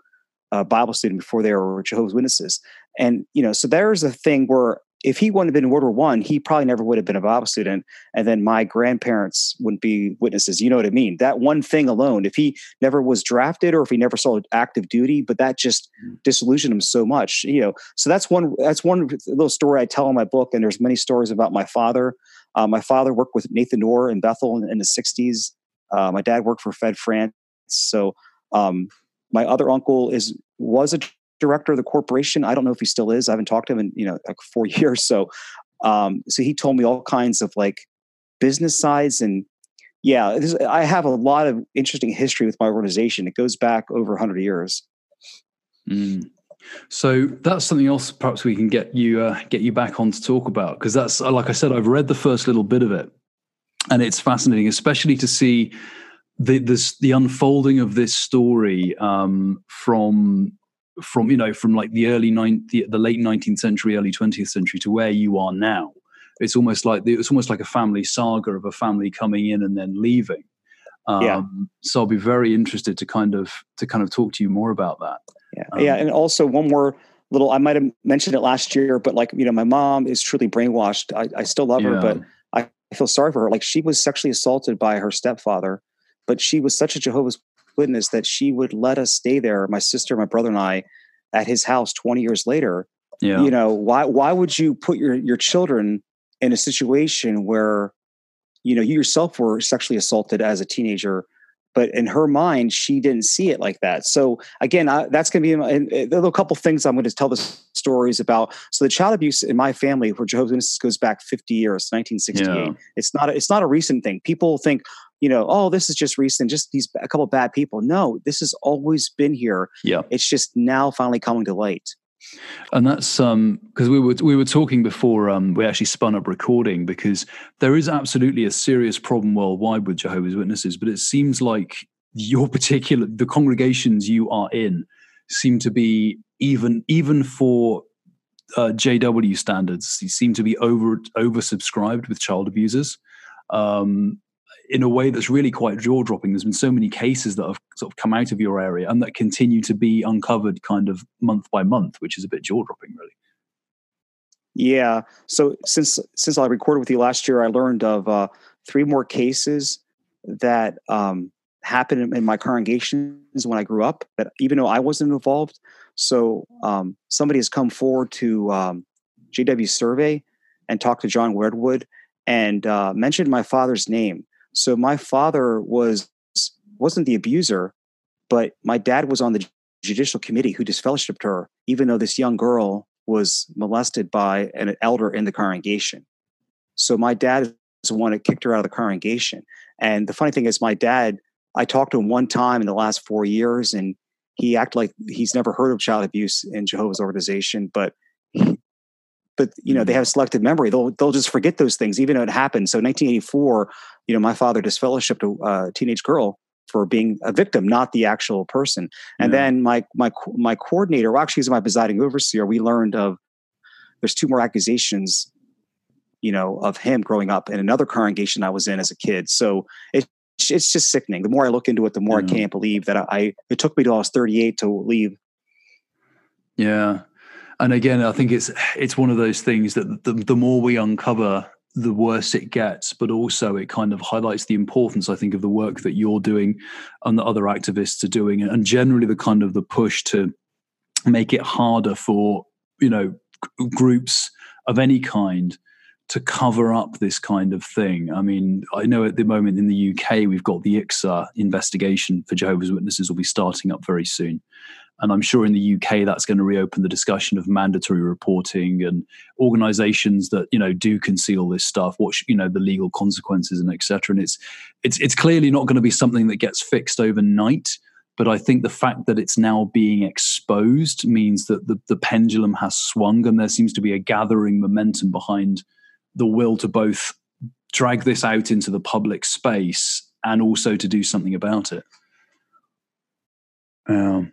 a Bible student before they were Jehovah's Witnesses. And, you know, so there's a thing where if he wouldn't have been in World War One, he probably never would have been a Bible student, and then my grandparents wouldn't be witnesses. You know what I mean? That one thing alone, if he never was drafted or if he never saw active duty, but that just mm. disillusioned him so much. You know, so that's one that's one little story I tell in my book, and there's many stories about my father. Uh, my father worked with Nathan Knorr in Bethel in, in the '60s. Uh, my dad worked for Fred Franz. So um, my other uncle is was a director of the corporation. I don't know if he still is. I haven't talked to him in you know like four years. So um, so he told me all kinds of like business sides and yeah, this, I have a lot of interesting history with my organization. It goes back over 100 years. Mm. So that's something else. Perhaps we can get you uh, get you back on to talk about because that's like I said. I've read the first little bit of it, and it's fascinating, especially to see the this the unfolding of this story um, from from you know from like the early nine the, the late 19th century early 20th century to where you are now. It's almost like the, it's almost like a family saga of a family coming in and then leaving. Um, yeah. so i'll be very interested to kind of to kind of talk to you more about that. Yeah. Um, yeah and also one more little i might have mentioned it last year but like you know my mom is truly brainwashed. I, I still love yeah. her but I, I feel sorry for her. Like she was sexually assaulted by her stepfather but she was such a jehovah's witness that she would let us stay there, my sister, my brother, and I, at his house 20 years later. Yeah. You know, why why would you put your your children in a situation where, you know, you yourself were sexually assaulted as a teenager, but in her mind, she didn't see it like that. So again, I, that's going to be and there are a couple things I'm going to tell the stories about. So the child abuse in my family, where Jehovah's Witnesses, goes back 50 years, 1968. Yeah. It's not a, it's not a recent thing. People think, you know, oh, this is just recent, just these a couple bad people. No, this has always been here. Yeah, it's just now finally coming to light. And that's um because we were we were talking before um we actually spun up recording because there is absolutely a serious problem worldwide with Jehovah's Witnesses, but it seems like your particular the congregations you are in seem to be even even for uh, JW standards you seem to be over oversubscribed with child abusers. Um, in a way that's really quite jaw dropping. There's been so many cases that have sort of come out of your area and that continue to be uncovered kind of month by month, which is a bit jaw dropping, really. Yeah. So since since I recorded with you last year, I learned of uh, three more cases that um, happened in my congregations when I grew up. That even though I wasn't involved, so um, somebody has come forward to um, JW Survey and talked to John Wedwood and uh, mentioned my father's name so my father was wasn't the abuser, but my dad was on the judicial committee who disfellowshipped her, even though this young girl was molested by an elder in the congregation. So my dad is the one that kicked her out of the congregation. And the funny thing is, my dad, I talked to him one time in the last four years, and he acted like he's never heard of child abuse in Jehovah's organization, but but you know they mm-hmm. have selective memory they'll they'll just forget those things even though it happened so 1984 you know my father disfellowshipped a teenage girl for being a victim not the actual person and yeah. then my my my coordinator well actually he's my presiding overseer we learned of there's two more accusations you know of him growing up in another congregation i was in as a kid so it it's just sickening the more i look into it the more yeah. i can't believe that I it took me till i was 38 to leave yeah and again, I think it's it's one of those things that the, the more we uncover, the worse it gets. But also, it kind of highlights the importance, I think, of the work that you're doing and the other activists are doing, and generally the kind of the push to make it harder for you know groups of any kind to cover up this kind of thing. I mean, I know at the moment in the UK we've got the IICSA investigation for Jehovah's Witnesses will be starting up very soon. And I'm sure in the UK that's going to reopen the discussion of mandatory reporting and organizations that, you know, do conceal this stuff, what, you know, the legal consequences and etc. And it's, it's, it's clearly not going to be something that gets fixed overnight. But I think the fact that it's now being exposed means that the, the pendulum has swung and there seems to be a gathering momentum behind the will to both drag this out into the public space and also to do something about it. Um,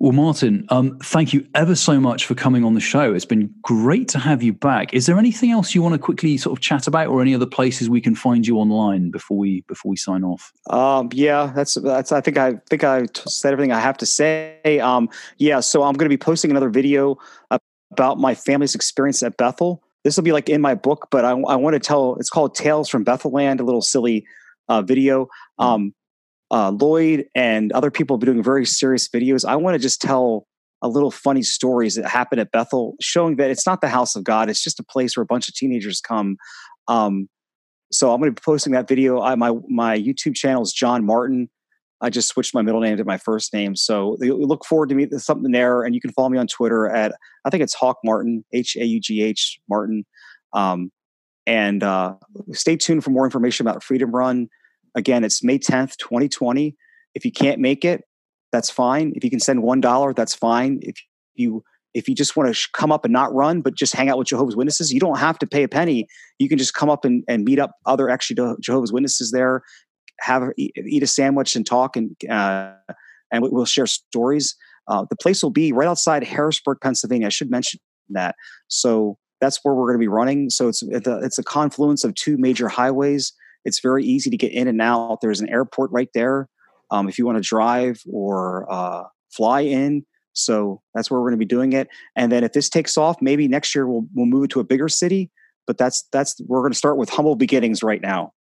well, Martin, um, thank you ever so much for coming on the show. It's been great to have you back. Is there anything else you want to quickly sort of chat about, or any other places we can find you online before we before we sign off? Um, yeah, that's that's. I think I think I said everything I have to say. Um, yeah, so I'm going to be posting another video about my family's experience at Bethel. This will be like in my book, but I, I want to tell. It's called Tales from Bethelland, a little silly uh, video. Mm-hmm. Um, uh, Lloyd and other people doing very serious videos. I want to just tell a little funny stories that happen at Bethel, showing that it's not the house of God. It's just a place where a bunch of teenagers come. Um, So I'm going to be posting that video. I, my my YouTube channel is John Martin. I just switched my middle name to my first name. So look forward to meet something there. And you can follow me on Twitter at I think it's Haugh Martin, H A U G H Martin. Um, and uh, stay tuned for more information about Freedom Run. Again, it's May 10th, 2020. If you can't make it, that's fine. If you can send one dollar, that's fine. If you if you just want to sh- come up and not run, but just hang out with Jehovah's Witnesses, you don't have to pay a penny. You can just come up and, and meet up other actually Jehovah's Witnesses there, have eat a sandwich and talk, and uh, and we'll share stories. Uh, the place will be right outside Harrisburg, Pennsylvania. I should mention that. So that's where we're going to be running. So it's it's a confluence of two major highways. It's very easy to get in and out. There's an airport right there. Um, if you want to drive or uh, fly in, so that's where we're going to be doing it. And then if this takes off, maybe next year we'll we'll move it to a bigger city. But that's that's we're going to start with humble beginnings right now.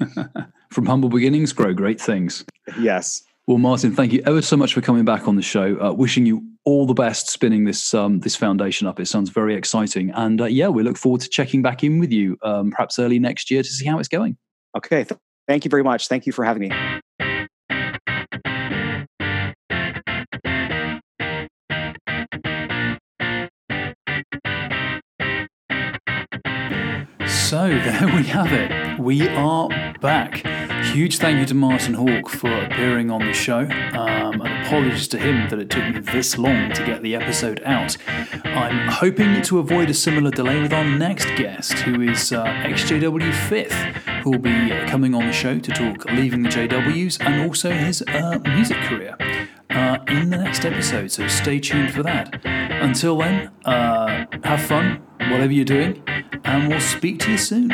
From humble beginnings, grow great things. Yes. Well, Martin, thank you ever so much for coming back on the show. Uh, wishing you all the best spinning this um, this foundation up. It sounds very exciting, and uh, yeah, we look forward to checking back in with you um, perhaps early next year to see how it's going. Okay, th- thank you very much. Thank you for having me. So there we have it. We are back. Huge thank you to Martin Haugh for appearing on the show, um, and apologies to him that it took me this long to get the episode out. I'm hoping to avoid a similar delay with our next guest, who is uh, XJW Fifth, who will be coming on the show to talk leaving the JWs and also his uh, music career. Uh, in the next episode, so stay tuned for that. Until then, uh, have fun, whatever you're doing, and we'll speak to you soon.